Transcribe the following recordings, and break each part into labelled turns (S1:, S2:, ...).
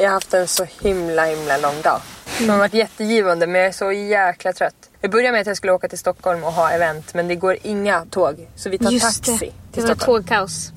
S1: Jag har haft en så himla himla lång dag. Det har varit jättegivande men jag är så jäkla trött. Jag började med att jag skulle åka till Stockholm och ha event men det går inga tåg. Så vi tar
S2: Just
S1: taxi
S2: det.
S1: till
S2: Det var
S1: Stockholm.
S2: tågkaos.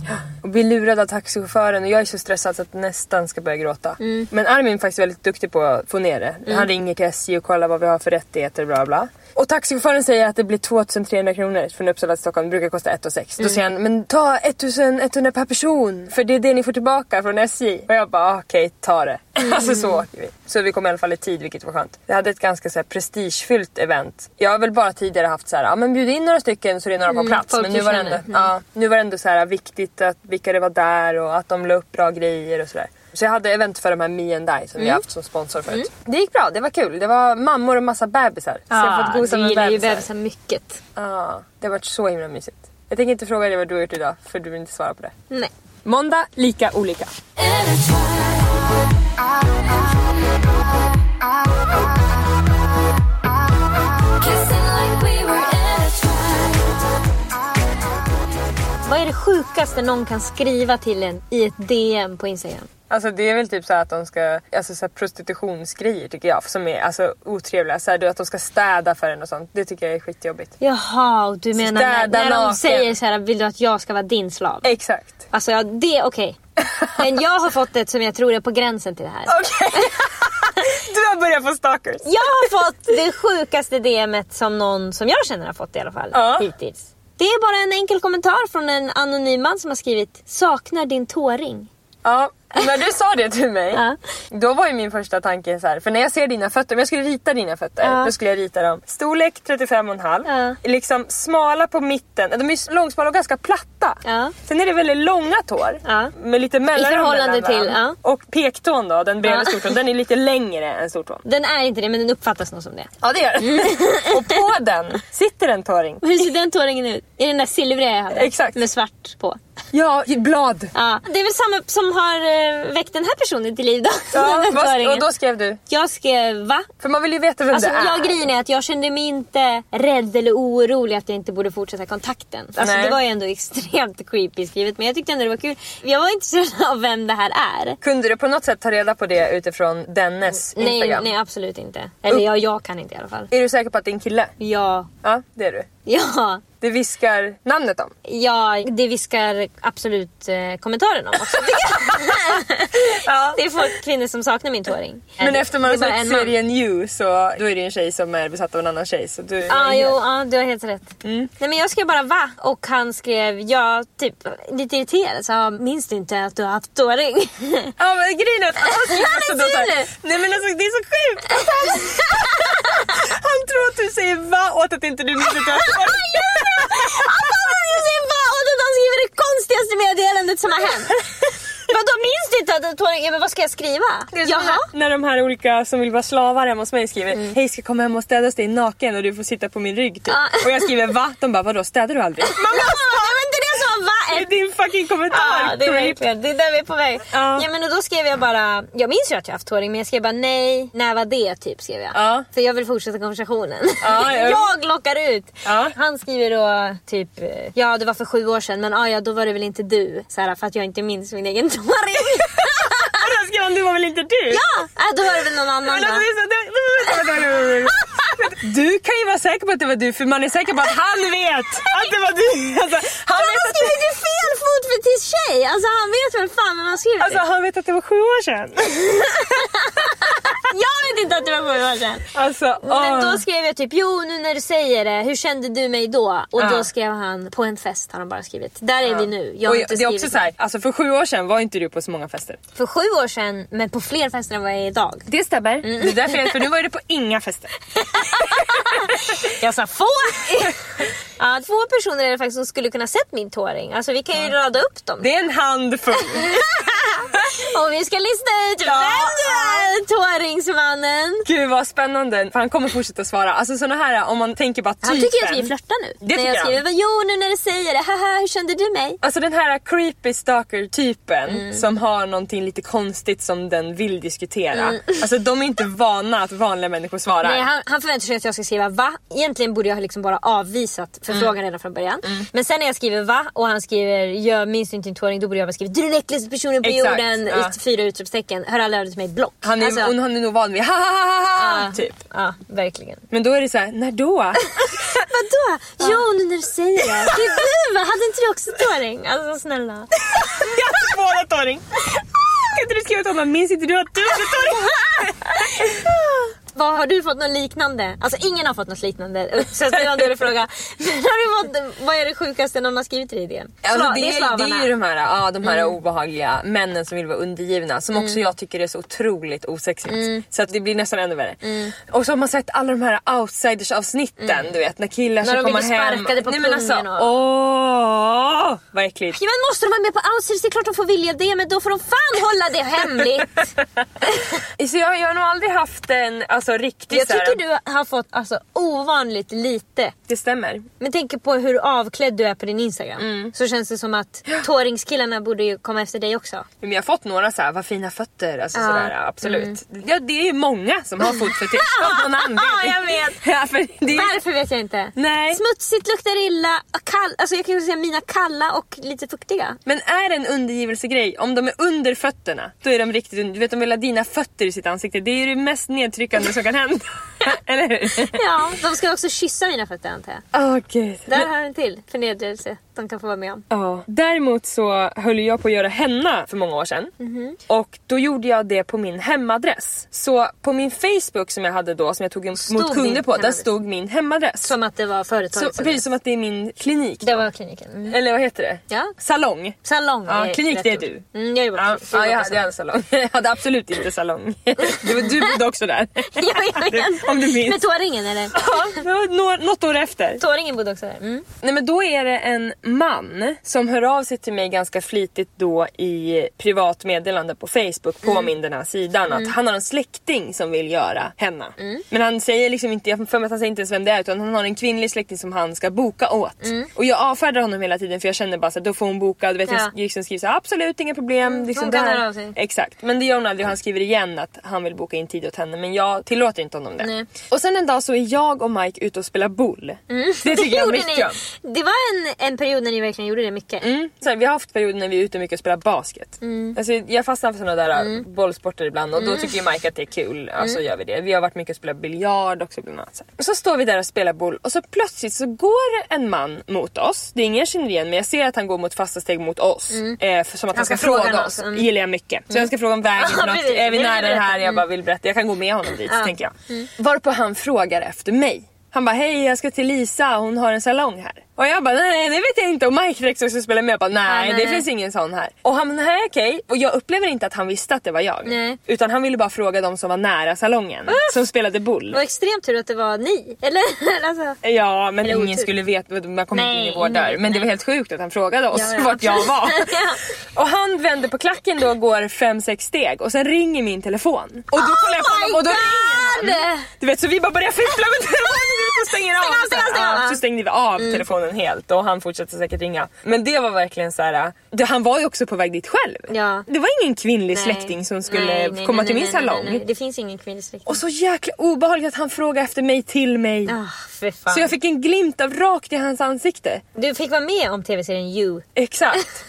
S1: Och blir lurad av taxichauffören och jag är så stressad så att jag nästan ska börja gråta.
S2: Mm.
S1: Men Armin är faktiskt väldigt duktig på att få ner det. Han ringer till SJ och kollar vad vi har för rättigheter bla bla. Och taxichauffören säger att det blir 2300 kronor från Uppsala till Stockholm. Det brukar kosta 1 6.
S2: Mm.
S1: Då säger han, men ta 1100 per person. För det är det ni får tillbaka från SJ. Och jag bara, okej ta det.
S2: Mm.
S1: alltså så åker vi. Så vi kom i alla fall i tid vilket var skönt. Jag hade ett ganska så här, prestigefyllt event. Jag har väl bara tidigare haft så här, ja men bjud in några stycken så det är några på plats.
S2: folk
S1: Men nu var, det ändå, ja, nu var det ändå så här viktigt att vilka det var där och att de la upp bra grejer och sådär. Så jag hade event för de här Me and Die som vi har haft som sponsor förut. Det gick bra, det var kul. Det var mammor och massa bebisar. Så jag har fått gosa
S2: du
S1: med
S2: gillar ju
S1: bebisar.
S2: bebisar mycket.
S1: Ja, det har varit så himla mysigt. Jag tänker inte fråga dig vad du har gjort idag för du vill inte svara på det.
S2: Nej.
S1: Måndag, lika olika.
S2: Vad är det sjukaste någon kan skriva till en i ett DM på Instagram?
S1: Alltså det är väl typ så att de ska, alltså så här prostitutionsgrejer tycker jag som är alltså otrevliga. Så här, du, att de ska städa för en och sånt. Det tycker jag är skitjobbigt.
S2: Jaha, och du menar när,
S1: Städa
S2: när de
S1: naken.
S2: säger så här, vill du att jag ska vara din slav?
S1: Exakt.
S2: Alltså ja, det okej. Men jag har fått ett som jag tror är på gränsen till det här.
S1: Okej. du har börjat få stalkers.
S2: Jag har fått det sjukaste DMet som någon som jag känner har fått i alla fall.
S1: Ja.
S2: Hittills. Det är bara en enkel kommentar från en anonym man som har skrivit Saknar din tåring.
S1: Ja, när du sa det till mig,
S2: Ja.
S1: då var ju min första tanke så här, för när jag ser dina fötter, om jag skulle rita dina fötter,
S2: Ja.
S1: då skulle jag rita dem storlek 35,5,
S2: Ja.
S1: liksom smala på mitten, de är långsmala och ganska platta.
S2: Ja.
S1: Sen är det väldigt långa tår,
S2: Ja.
S1: med lite mellanrum
S2: förhållande
S1: mellan
S2: till,
S1: varandra. Och pektån då, den breda
S2: Ja.
S1: stortån, den är lite längre än stortån.
S2: Den är inte det men den uppfattas nog som det.
S1: Ja det gör den. och på den sitter en tåring.
S2: Hur ser den tåringen ut? Är den där silvriga jag hade?
S1: Exakt.
S2: Med svart på.
S1: Ja, blad.
S2: Ja. Det är väl samma som har eh, väckt den här personen till liv då.
S1: Ja, vad, och då skrev du?
S2: Jag skrev va?
S1: För man vill ju veta vem
S2: Alltså,
S1: det är.
S2: jag, grejen är att jag kände mig inte rädd eller orolig att jag inte borde fortsätta kontakten. Alltså,
S1: Nej.
S2: det var ju ändå extremt creepy skrivet men jag tyckte ändå det var kul. Jag var intresserad av vem det här är.
S1: Kunde du på något sätt ta reda på det utifrån dennes
S2: Nej,
S1: Instagram?
S2: nej absolut inte. Eller ja, jag kan inte i alla fall.
S1: Är du säker på att det är en kille?
S2: Ja,
S1: Ja, det är du.
S2: ja,
S1: Det viskar namnet om.
S2: ja. Det viskar absolut eh, kommentaren om också.
S1: Ja.
S2: det är folk, kvinnor som saknar min tåring.
S1: Men efter man har sett serien You så då är det en tjej som är besatt av en annan tjej. Så du
S2: Ja, jo, ja, du har helt rätt.
S1: Mm.
S2: Nej, men jag skrev bara va? Och han skrev ja, typ lite irriterad. Så, minns du inte att du har haft tåring?
S1: Ja men grejen är att han skriver så här, Nej men alltså det är så sjukt. Han tror att du säger va åt att inte du minns att du har
S2: 12-åring, ja, men vad ska jag skriva? Jaha?
S1: När de här olika som vill vara slavar hemma hos mig skriver mm. Hej ska komma hem och städas dig naken och du får sitta på min rygg typ.
S2: Ah.
S1: Och jag skriver va? De bara vadå städar du aldrig?
S2: Det var inte det jag sa va?
S1: Det är din fucking kommentar.
S2: Ah, det, är det är där vi är på väg.
S1: Ah.
S2: Ja men och då skrev jag bara, jag minns ju att jag haft tåring men jag skrev bara nej, när var det typ skrev jag.
S1: Ah.
S2: För jag vill fortsätta konversationen.
S1: Ah, ja.
S2: jag lockar ut.
S1: Ah.
S2: Han skriver då typ, ja det var för sju år sedan men ah, ja då var det väl inte du. Så här, för att jag inte minns min egen tåring.
S1: Vadå skrev han, det var väl inte du?
S2: ja, äh, då var det väl någon annan då.
S1: alltså, det det- vänta. Du kan ju vara säker på att det var du för man är säker på att han vet att det var du. Alltså, han,
S2: Han
S1: vet
S2: har
S1: att,
S2: skrivit ju fel fot för till tjej. Alltså han vet väl fan han har skrivit
S1: alltså, han vet att det var sju år sedan.
S2: Jag vet inte att det var sju år sedan.
S1: Alltså,
S2: Men
S1: åh.
S2: då skrev jag typ, jo nu när du säger det, hur kände du mig då? Och då skrev han, på en fest har han bara skrivit. Där är vi nu. Jag har inte
S1: det är också
S2: skrivit
S1: så här, alltså för sju år sedan var inte du på så många fester.
S2: För sju år sedan, men på fler fester än vad jag är idag.
S1: Det stämmer.
S2: Mm.
S1: Det är därför jag, för nu var det på inga fester.
S2: Jag sa få! ja, två personer är det faktiskt som skulle kunna sett min tåring. Alltså vi kan ju rada upp dem.
S1: Det är en handfull.
S2: Om vi ska lista ut vem du är, tåringsmannen.
S1: Gud vad spännande. För han kommer fortsätta svara. Alltså såna här om man tänker bara typen.
S2: Han tycker att vi flörtar nu.
S1: Det
S2: när jag
S1: han.
S2: skriver, jo nu när du säger det, haha hur kände du mig?
S1: Alltså den här creepy stalker typen
S2: Mm.
S1: som har någonting lite konstigt som den vill diskutera.
S2: Mm.
S1: Alltså de är inte vana att vanliga människor svarar.
S2: Nej, han, han förväntar sig att jag ska skriva va. Egentligen borde jag liksom bara avvisat förfrågan redan från början. Men sen när jag skriver va och han skriver jag minns inte din tåring då borde jag bara skriva du är den äckligaste personen på
S1: Exakt,
S2: jorden.
S1: ja.
S2: Fyra utropstecken. Hör av dig till mig. Block.
S1: Han är,
S2: Alltså,
S1: han är nog van vid ha ha ha ha,
S2: ja,
S1: typ.
S2: Ja, verkligen.
S1: Men då är det så här, när då?
S2: Vadå? Jo, nu när du säger det. Va? Hade inte du också tåring? Alltså snälla.
S1: jag har båda tåring. Kan inte du skriva till honom, minns inte du att du hade tåring?
S2: Vad, har du fått något liknande? Alltså ingen har fått något liknande. Så det var en dålig fråga. Men har du fått, vad är det sjukaste någon har skrivit till dig i det?
S1: Alltså,
S2: Sla-
S1: det, är, det
S2: slavarna. Mm.
S1: är ju de här, ja, de här obehagliga männen som vill vara undergivna som också jag tycker är så otroligt osexigt. Så att det blir nästan ännu värre.
S2: Mm.
S1: Och så har man sett alla de här outsiders avsnitten du vet när killar
S2: När
S1: ska
S2: de
S1: komma
S2: blir
S1: hem.
S2: sparkade på
S1: Nej, men alltså,
S2: och-
S1: Åh, vad äckligt.
S2: Ja, men måste de vara med på outsiders? Det är klart de får vilja det men då får de fan hålla det hemligt.
S1: Så jag, jag har nog aldrig haft en alltså, riktig
S2: Jag
S1: så här-
S2: tycker du har fått alltså, ovanligt lite.
S1: Det stämmer.
S2: Men tänk på hur avklädd du är på din Instagram.
S1: Mm.
S2: Så känns det som att tåringskillarna borde ju komma efter dig också.
S1: Men jag har fått några så här, vad fina fötter. Alltså
S2: Ja. Mm.
S1: sådär, absolut. Ja, det är ju många som har fotfetisch av någon anledning.
S2: Ja, jag vet.
S1: Ja, för det.
S2: Varför vet jag inte.
S1: Nej.
S2: Smutsigt, luktar illa, kall, alltså jag kan ju säga mina kalla och lite fuktiga.
S1: Men är det en undergivelsegrej, om de är under fötterna, då är de riktigt under... Du vet, de vill ha dina fötter i sitt ansikte. Det är ju det mest nedtryckande som kan hända. Eller hur?
S2: Ja, de ska också kyssa mina fötter antar jag.
S1: Åh gud.
S2: Där har en till förnedrelse de kan få vara med om.
S1: Ja. Däremot så höll jag på att göra henna för många år sedan.
S2: Mhm.
S1: Och då gjorde jag det på min hemadress. Så på min Facebook som jag hade då, som jag tog emot
S2: Stod
S1: kunder på, där stod min hemadress.
S2: Som att det var
S1: så,
S2: företaget.
S1: precis som att det är min klinik.
S2: Det var kliniken. Mm.
S1: Eller vad heter det?
S2: Ja.
S1: Salong.
S2: Salong
S1: Ja,
S2: är
S1: klinik det är du.
S2: Mm, jag jobbar på
S1: Ja,
S2: klinik.
S1: ja, jag,
S2: på
S1: jag hade salong. Jag hade absolut inte salong. Du, du bodde också där.
S2: ja, jag vet.
S1: Om du minns.
S2: Med tåringen eller?
S1: Ja, nå- något år efter.
S2: Tåringen bodde också där. Mm.
S1: Nej men då är det en man som hör av sig till mig ganska flitigt då i privat meddelande på Facebook på
S2: Mm.
S1: min den här sidan att han har en släkting som vill göra henna.
S2: Mm.
S1: Men han säger liksom inte, jag för mig att han säger inte ens vem det är utan han har en kvinnlig släkting som han ska boka åt.
S2: Mm.
S1: Och jag avfärdar honom hela tiden för jag känner bara att då får hon boka. Du vet
S2: Ja.
S1: liksom skriver så här, absolut inga problem. Liksom
S2: hon kan höra av sig.
S1: Exakt. Men det gör hon aldrig och han skriver igen att han vill boka in tid åt henne men jag tillåter inte honom det.
S2: Nej.
S1: Och sen en dag så är jag och Mike ute och spelar boll. Det tycker jag
S2: gjorde
S1: mycket
S2: ni.
S1: om.
S2: Det var en, en period när ni verkligen gjorde det mycket.
S1: Mm. Så här, vi har haft perioder när vi är ute mycket och spelar basket.
S2: Mm.
S1: Alltså, jag fastnar för sådana där bollsporter ibland och då tycker ju Mike att det är kul. Alltså
S2: Mm.
S1: gör vi det. Vi har varit mycket och spelat biljard också bland annat. Så, och så står vi där och spelar boll och så plötsligt så går en man mot oss. Det är ingen jag känner igen men jag ser att han går mot fasta steg mot oss. Eh, för, som att han, ska, fråga oss.
S2: Mm.
S1: gillar jag mycket. Så jag ska fråga om vägen
S2: Ja,
S1: något. Är vi nära det här? Jag
S2: Mm.
S1: bara vill berätta. Jag kan gå med honom dit
S2: Ja.
S1: tänker jag. Varpå han frågar efter mig. Han bara hej jag ska till Lisa hon har en salong här. Och jag bara nej det vet jag inte och Mike direkt också spelar med. Jag bara nej,
S2: nej.
S1: det finns ingen sån här. Och han nej okej. Och jag upplever inte att han visste att det var jag.
S2: Nej.
S1: Utan han ville bara fråga de som var nära salongen. Som spelade boll.
S2: Det var extremt tur att det var ni. Eller? alltså.
S1: Ja men
S2: Eller
S1: ingen
S2: otur.
S1: skulle veta, man kom inte in i
S2: Nej,
S1: vår dörr.
S2: nej,
S1: Men det
S2: nej.
S1: var helt sjukt att han frågade oss
S2: Ja, ja.
S1: vart jag var.
S2: Ja.
S1: Och han vänder på klacken då och går 5-6 steg och sen ringer min telefon. Och då kollar jag på
S2: Oh
S1: honom och då
S2: my
S1: ringer
S2: God!
S1: Du vet så vi bara börjar fippla med telefonen. stänger av.
S2: Stäng av, stäng av,
S1: så stängde vi av
S2: Mm.
S1: telefonen helt och han fortsatte säkert ringa. Men det var verkligen så här. Han var ju också på väg dit själv.
S2: Ja.
S1: Det var ingen kvinnlig
S2: Nej.
S1: släkting som skulle
S2: Nej, nej,
S1: komma till min salong.
S2: Det finns ingen kvinnlig släkting.
S1: Och så jäkla obehagligt att han frågade efter mig till mig.
S2: Fan.
S1: Så jag fick en glimt av rakt i hans ansikte.
S2: Du fick vara med om tv-serien You.
S1: Exakt.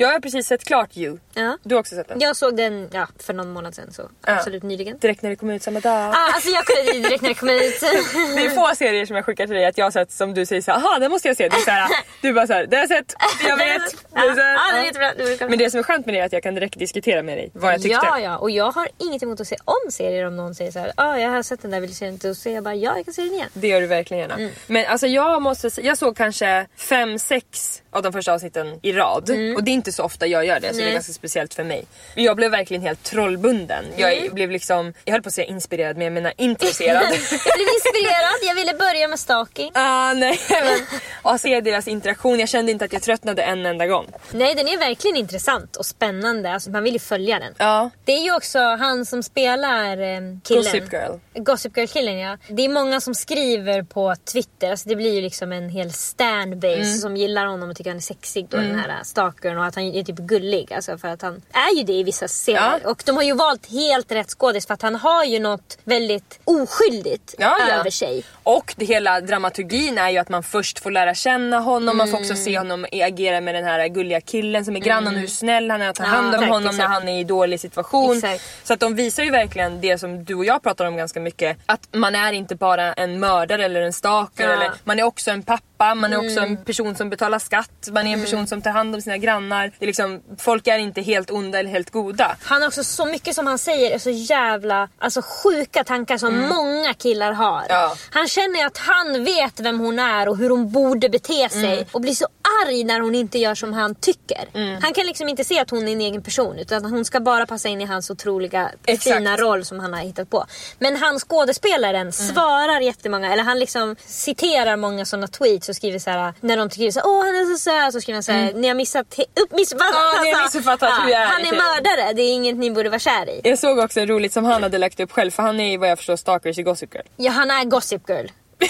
S1: Jag har precis sett klart You.
S2: Ja.
S1: Du har också sett den?
S2: Jag såg den ja, för någon månad sedan så absolut nyligen.
S1: Direkt när det kom ut samma dag.
S2: Ah, alltså jag kollade direkt när det kom ut.
S1: Det är få serier som jag skickar till dig att jag har sett som du säger såhär, aha den måste jag se. Det är såhär, du bara såhär, det har jag sett, jag vet.
S2: Ja, det
S1: ja.
S2: Det
S1: Men det som är skönt med det är att jag kan direkt diskutera med dig vad jag tyckte.
S2: Ja, ja. Och jag har inget emot att se om serier om någon säger så här, ah, jag har sett den där, vill du se den? Och så jag bara, ja jag kan se den igen.
S1: Det gör du verkligen gärna.
S2: Mm.
S1: Men alltså jag måste jag såg kanske fem, sex av de första avsnitten i rad. Och det är inte så ofta jag gör det så det är
S2: Mm. Nej.
S1: ganska speciellt för mig. Jag blev verkligen helt trollbunden. Jag
S2: Mm.
S1: blev liksom, jag höll på att säga inspirerad men jag menar intresserad.
S2: jag blev inspirerad, jag ville börja med stalking.
S1: Ah, nej men att se deras interaktion, jag kände inte att jag tröttnade en enda gång.
S2: Nej, den är verkligen intressant och spännande. Alltså, man vill ju följa den.
S1: Ja.
S2: Det är ju också han som spelar eh, killen.
S1: Gossip Girl.
S2: Gossip Girl-killen ja. Det är många som skriver på Twitter, alltså det blir ju liksom en hel standbase
S1: Mm.
S2: som gillar honom och tycker han är sexig då, den här stalkern och att han är typ gullig. Alltså för att han är ju det i vissa scener.
S1: Ja.
S2: Och de har ju valt helt rätt skådis för att han har ju något väldigt oskyldigt
S1: Ja, ja.
S2: över sig.
S1: Och det hela dramaturgin är ju att man först får lära känna honom, man får också
S2: Mm.
S1: se honom agera med den här gulliga killen som är grannen och hur snäll han är att ta hand om
S2: exakt,
S1: honom när
S2: exakt.
S1: han är i dålig situation.
S2: Exakt.
S1: Så att de visar ju verkligen det som du och jag pratar om ganska mycket. Att man är inte bara en mördare eller en stalker.
S2: Mm.
S1: eller, man är också en pappa, man är också en person som betalar skatt, man är en person som tar hand om sina grannar. Det är liksom, folk är inte helt onda eller helt goda.
S2: Han har också så mycket som han säger är så jävla alltså, sjuka tankar som många killar har.
S1: Mm. Ja.
S2: Han känner att han vet vem hon är och hur hon borde bete sig
S1: Mm.
S2: och blir så arg när hon inte gör som han tycker. Han kan liksom inte se att hon är en egen person utan hon ska bara passa in i hans otroliga
S1: Exakt.
S2: fina roll som han har hittat på. Men han skådespelaren
S1: Mm.
S2: svarar jättemånga, eller han liksom citerar många sådana tweets och skriver så här när de skriver så här, åh han är så söt så skriver han så här, ni har missat, upp, missuppfattat.
S1: Mm. Ja, ni har
S2: alltså.
S1: missuppfattat hur jag är,
S2: Han är
S1: typ.
S2: mördare, det är inget ni borde vara kär i.
S1: Jag såg också roligt som han hade lagt upp själv för han är vad jag förstår stalkers i Gossip Girl.
S2: Ja, han är Gossip Girl.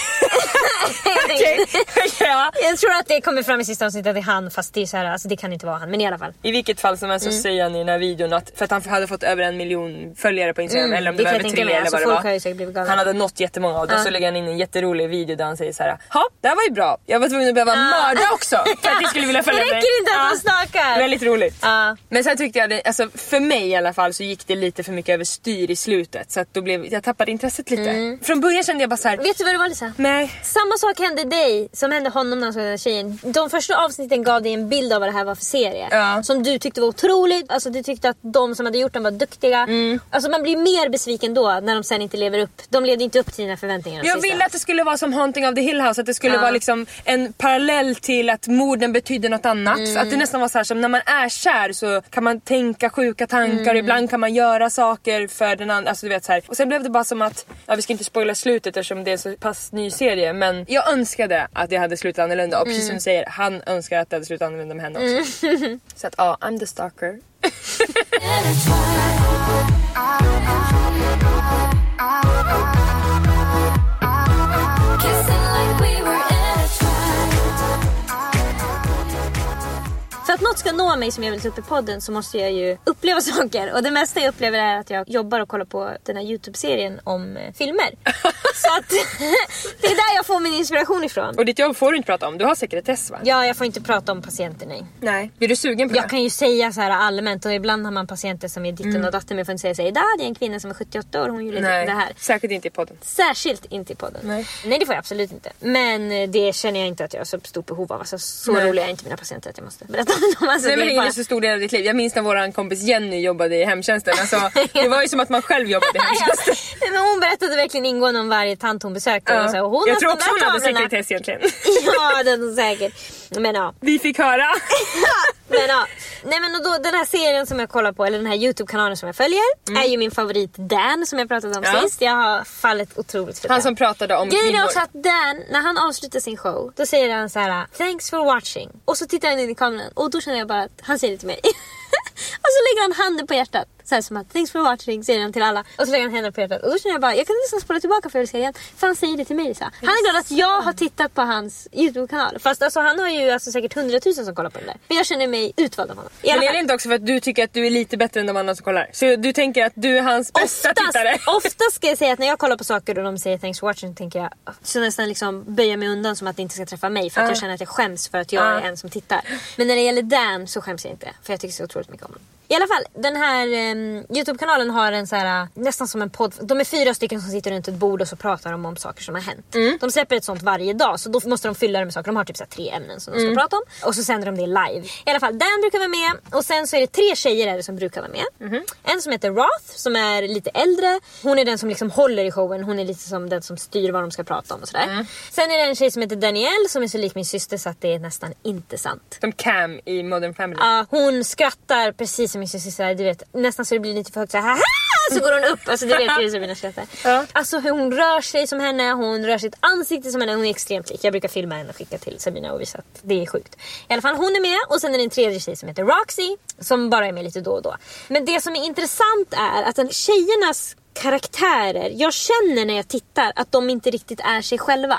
S1: Okej, ja.
S2: Jag tror att det kommer fram i sista avsnittet att det är han fast det är så här, alltså det kan inte vara han. Men i alla fall.
S1: I vilket fall som helst
S2: Mm.
S1: så säger han i den här videon att för att han hade fått över en miljon följare på Instagram
S2: Mm,
S1: eller om
S2: det
S1: det var över tre eller
S2: Alltså,
S1: vad det var.
S2: har.
S1: Han hade nått jättemånga och då
S2: Ja.
S1: så lägger han in en jätterolig video där han säger så här: ja det här var ju bra. Jag var tvungen att behöva mörda också för att ni skulle vilja följa
S2: Det
S1: mig.
S2: räcker inte att man stalkar.
S1: Väldigt roligt.
S2: Ja.
S1: Men sen tyckte jag det, alltså för mig i alla fall så gick det lite för mycket överstyr i slutet så att då blev, jag tappade intresset lite.
S2: Mm.
S1: Från början kände jag bara så här:
S2: Vet du vad det var Lisa?
S1: nej.
S2: Samma sak hände dig som hände honom när han såg den här tjejen. De första avsnitten gav dig en bild av vad det här var för serie.
S1: Ja.
S2: Som du tyckte var otroligt. Alltså du tyckte att de som hade gjort den var duktiga.
S1: Mm.
S2: Alltså man blir mer besviken då när de sen inte lever upp. De levde inte upp till dina förväntningar.
S1: Jag ville att det skulle vara som Haunting of the Hill House, att det skulle
S2: Ja.
S1: vara liksom en parallell till att morden betydde något annat.
S2: Mm.
S1: Att det nästan var så här som när man är kär så kan man tänka sjuka tankar
S2: Mm.
S1: ibland kan man göra saker för den andra. Alltså du vet så här. Och sen blev det bara som att, ja, vi ska inte spoila slutet eftersom det är en så pass ny serie men jag önskade att det hade slutat annorlunda och precis som
S2: Mm.
S1: du säger, han önskar att det hade slutat annorlunda med henne också. så att ja, I'm the stalker.
S2: För att något ska nå mig som jag vill ta upp i podden så måste jag ju uppleva saker. Och det mesta jag upplever är att jag jobbar och kollar på den här Youtube-serien om eh, filmer. så att det är där jag får min inspiration ifrån.
S1: Och ditt jobb får du inte prata om, du har sekretess va?
S2: Ja, jag får inte prata om patienter nej.
S1: Nej. Blir du sugen på
S2: Jag
S1: det?
S2: kan ju säga så här allmänt och ibland har man patienter som är ditten och datten men jag får inte säga så här, idag hade jag en kvinna som är 78 år hon gjorde
S1: Nej,
S2: det här.
S1: säkert inte i podden.
S2: Särskilt inte i podden.
S1: Nej.
S2: Nej det får jag absolut inte. Men eh, det känner jag inte att jag har så stort behov av. Alltså, så
S1: Nej.
S2: roliga är inte mina patienter att jag måste berätta. Alltså,
S1: Nej men
S2: det är bara...
S1: så stor del av ditt liv. Jag minns när vår kompis Jenny jobbade i hemtjänsten. Alltså, det var ju som att man själv jobbade i hemtjänsten.
S2: Nej, men hon berättade verkligen ingående om varje tant hon besökte.
S1: Ja.
S2: Och så, och hon
S1: jag tror också hon hade sekretess egentligen.
S2: Ja det hade hon säkert. Men ja.
S1: Vi fick höra.
S2: Men ja. Nej men och då, den här serien som jag kollar på, eller den här Youtube-kanalen som jag följer, är ju min favorit Dan som jag pratade om
S1: Mm. Ja.
S2: sist. Jag har fallit otroligt för
S1: Han
S2: Dan.
S1: som pratade om
S2: Grejen är också att Dan, när han avslutar sin show, då säger han så här: Thanks for watching. Och så tittar han in i kameran och då känner jag bara att han säger det till mig. och så lägger han handen på hjärtat. Så här som att thanks for watching säger han till alla. Och så lägger han händerna på hjärtat. Och då känner jag bara, jag kan nästan spola tillbaka för att se igen. För han säger det till mig så. Han är glad att jag har tittat på hans YouTube-kanal. Fast alltså, han har ju alltså, säkert hundratusen som kollar på den där. Men jag känner mig utvald av honom. I
S1: Men är det inte också för att du tycker att du är lite bättre än de andra som kollar? Så du tänker att du är hans bästa tittare?
S2: Oftast, oftast ska jag säga att när jag kollar på saker och de säger thanks for watching tänker jag så nästan liksom böja mig undan som att det inte ska träffa mig för att jag känner att jag skäms för att jag är en som tittar. Men när det gäller Dan så skäms jag inte för jag tycker så otroligt mycket om honom. I alla fall, den här um, Youtube-kanalen har en så här, nästan som en podd. De är fyra stycken som sitter runt ett bord och så pratar de om saker som har hänt. De släpper ett sånt varje dag så då måste de fylla det med saker. De har typ så här, tre ämnen som de ska prata om. Och så sänder de det live. I alla fall, Dan brukar vara med och sen så är det tre tjejer är som brukar vara med. En som heter Roth som är lite äldre. Hon är den som liksom håller i showen. Hon är lite som den som styr vad de ska prata om och sådär. Sen är det en tjej som heter Danielle som är så lik min syster så att det är nästan inte sant.
S1: Som Cam i Modern Family.
S2: Ja, hon skrattar precis som min syster, såhär, du vet, nästan så det blir lite för högt. Så här, "Haha!" så går hon upp. Alltså, du vet hur Sabina skrattar.
S1: Ja.
S2: Alltså hur hon rör sig som henne, hon rör sitt ansikte som henne. Hon är extremt lik. Jag brukar filma henne och skicka till Sabina och visa att det är sjukt. I alla fall hon är med och sen är det en tredje tjej som heter Roxy som bara är med lite då och då. Men det som är intressant är att den tjejernas karaktärer, jag känner när jag tittar att de inte riktigt är sig själva.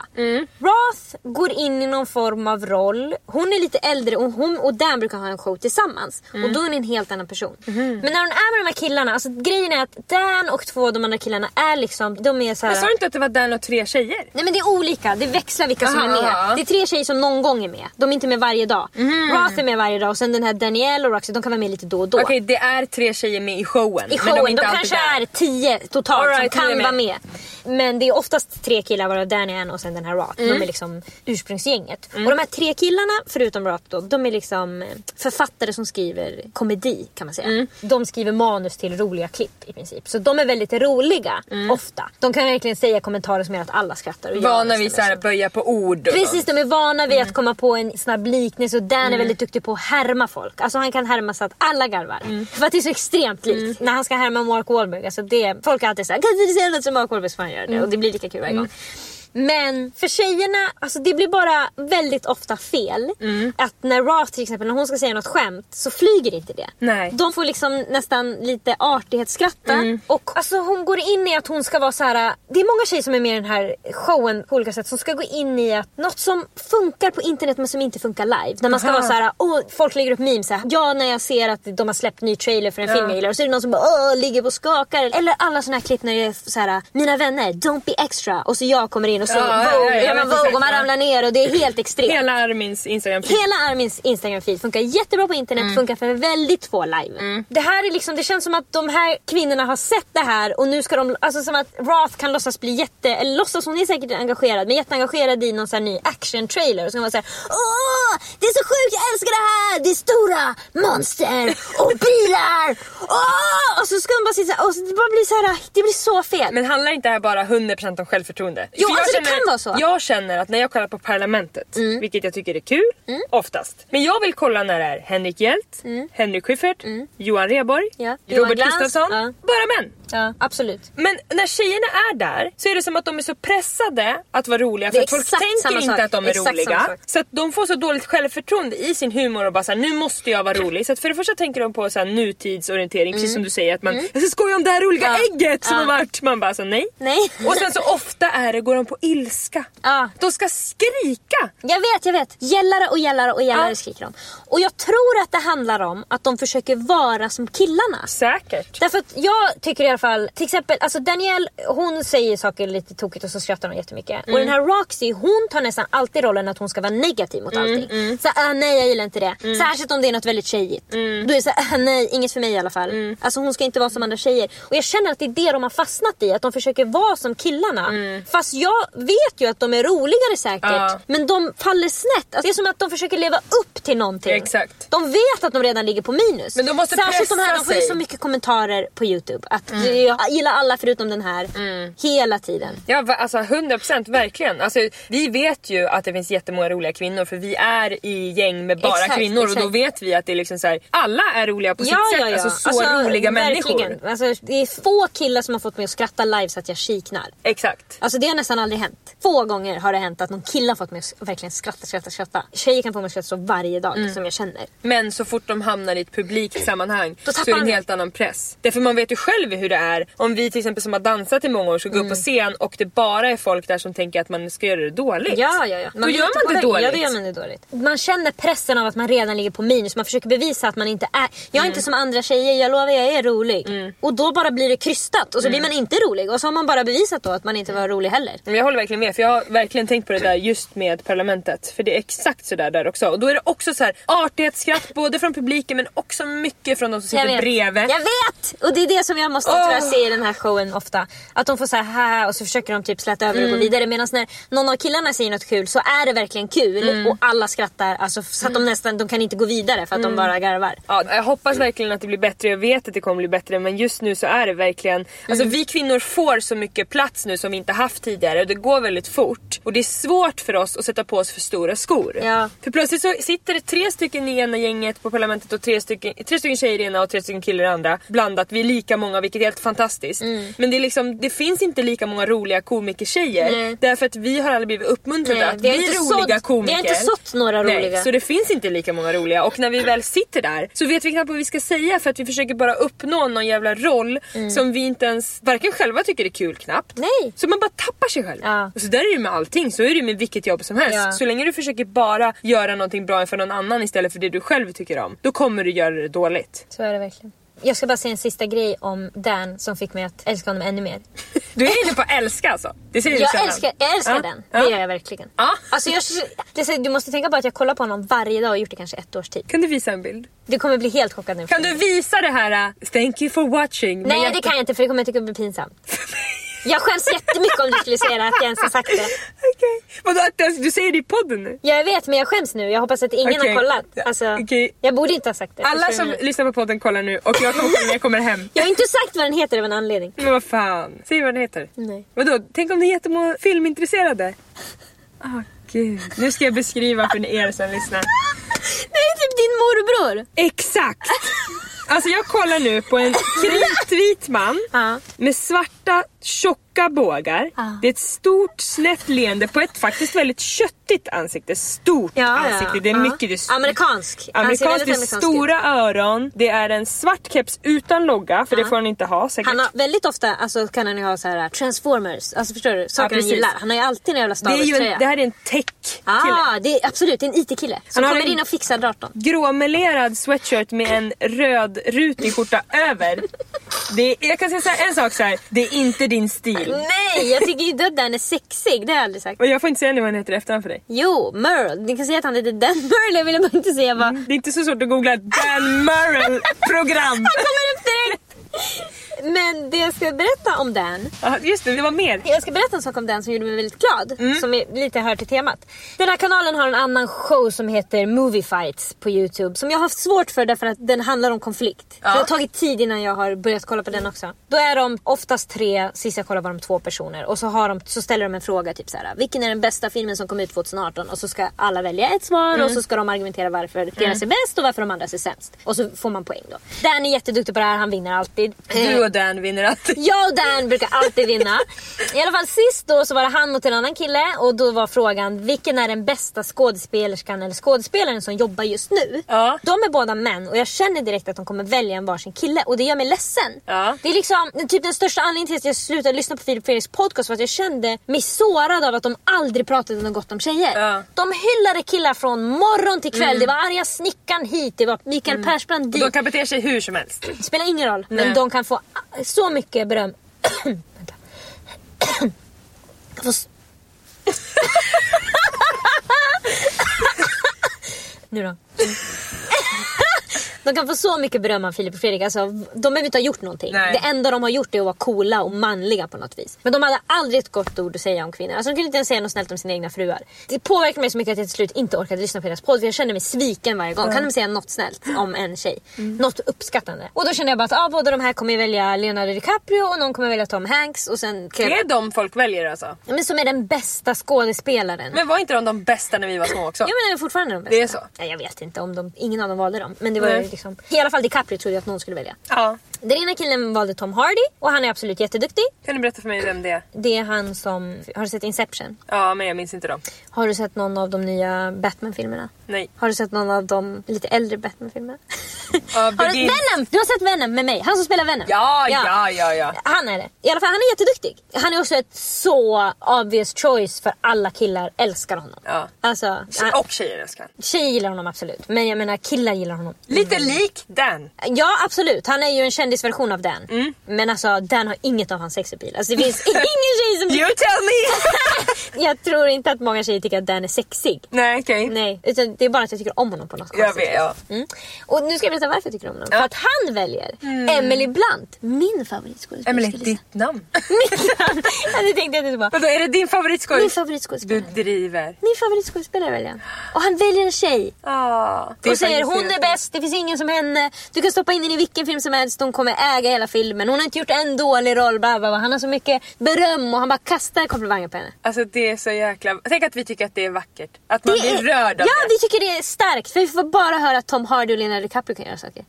S2: Roth går in i någon form av roll. Hon är lite äldre och hon och Dan brukar ha en show tillsammans. Och då är hon en helt annan person. Men när hon är med de här killarna, alltså grejen är att Dan och två av de andra killarna är liksom, de är så här.
S1: Men sa inte att det var Dan och tre tjejer?
S2: Nej men det är olika, det växlar vilka som
S1: Aha,
S2: är med. Det är tre tjejer som någon gång är med. De är inte med varje dag. Roth är med varje dag och sen den här Danielle och Roxy, de kan vara med lite då och då.
S1: Okej, det är tre tjejer med i showen.
S2: I
S1: men
S2: showen,
S1: är
S2: de,
S1: inte alltid
S2: kanske
S1: där.
S2: är tio totalt
S1: All right,
S2: som kan vara
S1: med.
S2: Men det är oftast tre killar varav Danny är en och sen den här Roth. De är liksom ursprungsgänget. Och de här tre killarna, förutom Roth då, de är liksom eh, författare som skriver komedi kan man säga. De skriver manus till roliga klipp i princip. Så de är väldigt roliga, ofta. De kan verkligen säga kommentarer som gör att alla skrattar. Och
S1: Vana vid
S2: nästan.
S1: böja på ord.
S2: Precis, de är vana vid att komma på en snabb liknelse och Dan är väldigt duktig på att härma folk. Alltså han kan härma så att alla garvar. För att det är så extremt likt. När han ska härma Mark Wahlberg, alltså det, folk har alltid såhär kan du säga något som Mark Wahlberg så får han göra det. Och det blir lika kul varje gång. Men för tjejerna, alltså det blir bara väldigt ofta fel. Att när Roth till exempel, när hon ska säga något skämt så flyger inte det.
S1: Nej.
S2: De får liksom nästan lite artighetsskratta. Och alltså hon går in i att hon ska vara så här. Det är många tjejer som är med i den här showen på olika sätt som ska gå in i att något som funkar på internet men som inte funkar live. När man ska
S1: Aha.
S2: vara så här, åh, folk lägger upp memes här. Ja, när jag ser att de har släppt ny trailer för en film jag gillar och så är det någon som bara åh, ligger på skakar. Eller alla såna här klipp när det är så här, mina vänner, don't be extra. Och så jag kommer in och så
S1: Ja, ja, ja,
S2: Vogue
S1: exakt,
S2: och man
S1: ja.
S2: ramlar ner och det är helt extremt.
S1: Hela Armins Instagram
S2: Hela Armins Instagram-feed funkar jättebra på internet, funkar för väldigt få live. Det här är liksom, det känns som att de här kvinnorna har sett det här och nu ska de, alltså som att Roth kan låtsas bli jätte, eller låtsas, hon är säkert engagerad, men jätteengagerad i någon sån här ny action-trailer. Och så kan man säga Åh, det är så sjukt, jag älskar det här! Det är stora monster och bilar! Åh! Och så ska man bara sitta och så det bara blir så här, det blir så fel.
S1: Men handlar inte det här bara 100% om självförtroende?
S2: Jo,
S1: För jag
S2: alltså det kan vara så. Mm.
S1: Jag känner att när jag kollar på Parlamentet, vilket jag tycker är kul, oftast. Men jag vill kolla när det är Henrik Hjelt, Henrik Schyffert, Johan Rheborg,
S2: Mm. Ja.
S1: Robert Gustafsson.
S2: ja.
S1: Bara män.
S2: Ja, absolut.
S1: Men när tjejerna är där så är det som att de är så pressade att vara roliga för att folk tänker inte
S2: sak.
S1: att de är
S2: Exakt
S1: roliga. Så att de får så dåligt självförtroende i sin humor och bara såhär, nu måste jag vara rolig. Så att för det första tänker de på så här nutidsorientering, precis som du säger att man jag ska skoja om det här roliga
S2: Mm. Ja.
S1: ägget som
S2: Ja.
S1: har varit. Man bara så nej.
S2: Nej.
S1: Och sen så ofta är det, går de på ilska.
S2: Ja.
S1: De ska skrika.
S2: Jag vet, jag vet. Gällare och gällare och gällare
S1: Ja.
S2: skriker de. Och jag tror att det handlar om att de försöker vara som killarna.
S1: Säkert.
S2: Därför att jag tycker i alla fall, till exempel, alltså Danielle hon säger saker lite tokigt och så skrattar hon jättemycket. Och den här Roxy hon tar nästan alltid rollen att hon ska vara negativ mot allting. Så ah, nej jag gillar inte det. Särskilt om det är något väldigt tjejigt. Då är det så ah, nej inget för mig i alla fall. Alltså hon ska inte vara som andra tjejer. Och jag känner att det är det de har fastnat i, att de försöker vara som killarna. Fast jag vet ju att de är roligare säkert.
S1: Ja.
S2: Men de faller snett. Alltså, det är som att de försöker leva upp till någonting.
S1: Exakt.
S2: De vet att de redan ligger på minus.
S1: Men de måste
S2: Särskilt de här, de får ju så mycket kommentarer på Youtube. Att
S1: Mm.
S2: jag gillar alla förutom den här. Hela tiden.
S1: Ja alltså 100% verkligen. Alltså, vi vet ju att det finns jättemånga roliga kvinnor för vi är i gäng med bara
S2: Exakt,
S1: kvinnor och då
S2: exakt.
S1: vet vi att det är liksom så här, alla är roliga på sitt sätt. Alltså så roliga
S2: verkligen.
S1: människor.
S2: Alltså, det är få killar som har fått mig att skratta live så att jag kiknar.
S1: Exakt.
S2: Alltså det har nästan aldrig hänt. Få gånger har det hänt att någon kille har fått mig att verkligen skratta, skratta, skratta. Tjejer kan få mig att skratta så varje dag
S1: Mm.
S2: som jag känner.
S1: Men så fort de hamnar i ett publikt sammanhang så är det en helt annan press. Därför man vet ju själv hur det är om vi till exempel som har dansat i många år ska gå upp på scen och det bara är folk där som tänker att man ska göra det dåligt.
S2: Ja, ja, ja.
S1: Då
S2: vill
S1: gör man det
S2: väg-
S1: dåligt.
S2: Ja, då gör man det dåligt. Man känner pressen av att man redan ligger på minus. Man försöker bevisa att man inte är... Jag är
S1: Mm.
S2: inte som andra tjejer, jag lovar jag är rolig. Och då bara blir det krystat och så
S1: Mm.
S2: blir man inte rolig. Och så har man bara bevisat då att man inte var rolig heller.
S1: Men jag håller verkligen med för jag har verkligen tänkt på det där just med parlamentet. För det är exakt sådär där också. Och då är det också så här artighetsskratt både från publiken men också mycket från de som
S2: Jag
S1: sitter
S2: vet.
S1: bredvid.
S2: Jag vet! Och det är det som jag måste
S1: Åh.
S2: Tyvärr se i den här showen ofta. Att de får säga haha och så försöker de typ släta över och gå
S1: Mm.
S2: vidare. Medan när någon av killarna säger något kul så är det verkligen kul.
S1: Mm.
S2: Och alla skrattar alltså, så att de nästan de kan inte gå vidare för att de bara garvar.
S1: Ja, jag hoppas verkligen att det blir bättre. Jag vet att det kommer bli bättre men just nu så är det verkligen... Alltså
S2: Mm.
S1: vi kvinnor får så mycket plats nu som vi inte haft tidigare och det går väldigt fort. Och det är svårt för oss att sätta på oss för stora skor.
S2: Ja.
S1: För plötsligt så sitter det tre stycken i ena gänget på parlamentet och tre stycken, tre stycken tjejer i ena och tre stycken killar i andra. Blandat. Vi är lika många vilket är helt fantastiskt.
S2: Mm.
S1: Men det, är liksom, det finns inte lika många roliga komikertjejer.
S2: Nej.
S1: Därför att vi har aldrig blivit uppmuntrade
S2: Nej,
S1: att bli roliga
S2: sått-
S1: komiker.
S2: vi har inte sått några
S1: Nej,
S2: roliga.
S1: så det finns inte lika många roliga och när vi väl sitter där så vet vi knappt vad vi ska säga för att vi försöker bara uppnå någon jävla roll som vi inte ens varken själva tycker är kul knappt.
S2: Mm. Nej.
S1: Så man bara tappar sig själv.
S2: Ja.
S1: Och så där är det med allting, så är det med vilket jobb som helst.
S2: Ja.
S1: Så länge du försöker bara göra någonting bra för någon annan istället för det du själv tycker om, då kommer du göra det dåligt.
S2: Så är det verkligen. Jag ska bara säga en sista grej om Dan som fick mig att älska honom ännu mer.
S1: Du är inne på älska alltså? Det du
S2: Jag älskar, jag älskar
S1: Ja,
S2: den.
S1: ja.
S2: Det gör jag verkligen.
S1: Ja.
S2: Alltså jag, det du måste tänka på att jag kollar på honom varje dag och gjort det kanske ett års tid.
S1: Kan du visa en bild?
S2: Du kommer bli helt chockad nu.
S1: Kan du visa det här uh, “Thank you for watching”?
S2: Nej
S1: hjärtat?
S2: det kan jag inte för det kommer jag tycka blir pinsamt. Jag skäms jättemycket om du skulle säga att jag ens har sagt det.
S1: Okej. Vadå, att du- du säger det i podden nu?
S2: Jag vet men jag skäms nu. Jag hoppas att ingen
S1: Okej.
S2: har kollat. Alltså,
S1: Okej.
S2: Jag borde inte ha sagt det.
S1: Alla
S2: Förstår
S1: som
S2: menar?
S1: lyssnar på podden kollar nu och jag kommer kolla när jag kommer hem.
S2: Jag har inte sagt vad den heter av en anledning.
S1: Men vad fan, säg vad den heter.
S2: Nej.
S1: Vadå, tänk om det är jättemånga filmintresserade? Åh gud. Nu ska jag beskriva för er som lyssnar.
S2: Det är typ din morbror.
S1: Exakt! Alltså jag kollar nu på en kritvit man
S2: Ja.
S1: med svarta tjocka bågar.
S2: Ja.
S1: Det är ett stort snett leende på ett faktiskt väldigt köttigt ansikte. Stort
S2: Ja, ja,
S1: ansikte. Det är
S2: ja.
S1: mycket. Det är
S2: Amerikansk.
S1: Amerikanskt, det är
S2: amerikansk
S1: stora öron, det är en svart keps utan logga, för det får han inte ha säkert.
S2: Han har väldigt ofta alltså, kan han ju ha så här transformers. Alltså förstår du? Saker han gillar. Han har ju alltid en jävla Star
S1: det, är ju
S2: Wars-tröja.
S1: det här är en tech-kille.
S2: Ah, det är absolut det är en IT-kille. Som
S1: Han
S2: kommer in och fixar datorn.
S1: Gråmelerad sweatshirt med en röd rutig skjorta över. Det är, jag kan säga här, en sak så här. det är inte din stil.
S2: Nej, jag tycker inte att den är sexig. Det har jag aldrig sagt.
S1: Och jag får inte säga nu vad han heter i efternamn för dig.
S2: Jo, Merle. Ni kan säga att han heter Dan Merle. Jag ville bara inte säga vad...
S1: Det är inte så svårt att googla Dan Murrell program.
S2: kommer upp direkt! Men det jag ska berätta om.
S1: Ja, just det, det var mer.
S2: Jag ska berätta en sak om Dan som gjorde mig väldigt glad.
S1: Mm.
S2: Som är lite hör till temat. Den här kanalen har en annan show som heter Movie Fights på Youtube. Som jag har haft svårt för därför att den handlar om konflikt. Så det har tagit tid innan jag har börjat kolla på den också. Då är de oftast tre, sist jag kollade var de två personer. Och så, har de, så ställer de en fråga typ så här. Vilken är den bästa filmen som kom ut 2018? Och så ska alla välja ett svar
S1: Mm.
S2: och så ska de argumentera varför deras är bäst och varför de andras är sämst. Och så får man poäng då. Dan är jätteduktig på det här, han vinner alltid.
S1: Du och Dan vinner alltid.
S2: Jag och Dan brukar alltid vinna. I alla fall sist då så var det han mot en annan kille och då var frågan vilken är den bästa skådespelerskan eller skådespelaren som jobbar just nu?
S1: Ja.
S2: De är båda män och jag känner direkt att de kommer välja en varsin kille och det gör mig ledsen.
S1: Ja.
S2: Det är liksom typ den största anledningen till att jag slutade lyssna på Filip Fredriks podcast var att jag kände mig sårad av att de aldrig pratade något gott om tjejer.
S1: Ja. Mm.
S2: De hyllade killar från morgon till kväll. Det var arga snickaren hit, det var Mikael Persbrandt dit.
S1: De kan bete sig hur som helst.
S2: Det spelar ingen roll, men
S1: Nej.
S2: de kan få så mycket beröm. Vänta. Jag får... nu då. De kan få så mycket beröm av Filip och Fredrik. Alltså, de behöver inte ha gjort någonting.
S1: Nej.
S2: Det enda de har gjort är att vara coola och manliga på något vis. Men de hade aldrig ett gott ord att säga om kvinnor. Alltså, de kunde inte ens säga något snällt om sina egna fruar. Det påverkade mig så mycket att jag till slut inte orkade lyssna på deras podd. För jag kände mig sviken varje gång. Kan de säga något snällt om en tjej? Något uppskattande. Och då kände jag bara att ah, båda de här kommer välja Leonardo DiCaprio och någon kommer välja Tom Hanks. Och sen kan
S1: Det
S2: jag...
S1: är de folk väljer alltså.
S2: Ja, Men som är den bästa skådespelaren.
S1: Men var inte de de bästa när vi var små också?
S2: Ja men de är fortfarande de bästa.
S1: Det är så?
S2: Ja, jag vet inte om de, ingen av dem valde dem. Men det var
S1: Nej.
S2: Liksom, i alla fall DiCaprio trodde jag att någon skulle välja.
S1: Ja.
S2: Den ena killen valde Tom Hardy och han är absolut jätteduktig.
S1: Kan du berätta för mig vem det är?
S2: Det är han som, har du sett Inception?
S1: Ja, men jag minns inte dem.
S2: Har du sett någon av de nya Batman-filmerna?
S1: Nej.
S2: Har du sett någon av de lite äldre Batman-filmerna?
S1: Ja,
S2: har du. Venom! Du har sett Venom med mig, han som spelar Venom.
S1: Ja, ja, ja, ja.
S2: Han är det. I alla fall, han är jätteduktig. Han är också ett så obvious choice för alla killar älskar honom.
S1: Ja.
S2: Alltså, han,
S1: Och tjejer älskar han.
S2: tjejer gillar honom absolut. Men jag menar killar gillar honom.
S1: Lite lik Dan.
S2: Ja absolut, han är ju en kändisversion av Dan.
S1: Mm.
S2: Men alltså Dan har inget av hans sexappeal. Alltså det finns ingen tjej som...
S1: You tell me!
S2: Jag tror inte att många tjejer tycker att Dan är sexig.
S1: Nej, okej.
S2: Nej, utan det är bara att jag tycker om honom på något
S1: Jag
S2: konstigt
S1: vet, ja.
S2: Mm. Och nu ska jag berätta varför jag tycker om honom.
S1: Ja.
S2: För att han väljer Emily Blunt, min favoritskådespelerska.
S1: Emily, ditt namn?
S2: Mitt namn! Ja, det tänkte jag inte på.
S1: Vadå, är det din
S2: Min
S1: favoritskådis? Du
S2: favoritskådespelare.
S1: driver.
S2: Min favoritskådespelare väljer han. Och han väljer en tjej.
S1: Ah, det är
S2: och säger hon är
S1: det.
S2: bäst, det finns ingen som henne. Du kan stoppa in henne i vilken film som helst, hon kommer äga hela filmen. Hon har inte gjort en dålig roll, bla, bla, bla. Han har så mycket beröm och han bara kastar komplimanger på henne.
S1: Alltså det är så jäkla... Tänk att vi tycker att det är vackert. Att man blir rörd av
S2: ja,
S1: det.
S2: vi tycker det är starkt för vi får bara höra att Tom Hardy och Leonardo DiCaprio kan göra saker.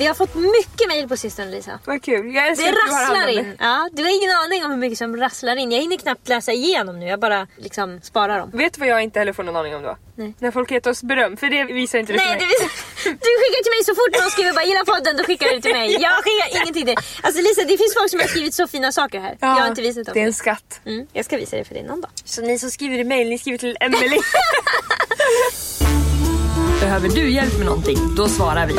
S2: Vi har fått mycket mejl på sistone Lisa.
S1: Vad kul. Jag
S2: Det rasslar in. Ja, du har ingen aning om hur mycket som rasslar in. Jag hinner knappt läsa igenom nu. Jag bara liksom sparar dem.
S1: Vet du vad jag inte heller får någon aning om då?
S2: Nej.
S1: När folk ger oss beröm, för det visar inte du
S2: Nej,
S1: till
S2: det
S1: mig.
S2: vill... du skickar till mig så fort någon skriver bara gilla podden, då skickar du det till mig. Jag skickar ingenting till dig. Alltså Lisa, det finns folk som har skrivit så fina saker här. jag har inte visat dem.
S1: Det är en skatt.
S2: Mm, jag ska visa det för dig någon dag.
S1: Så ni som skriver i mail, ni skriver till Emily. Behöver du hjälp med någonting? Då svarar vi.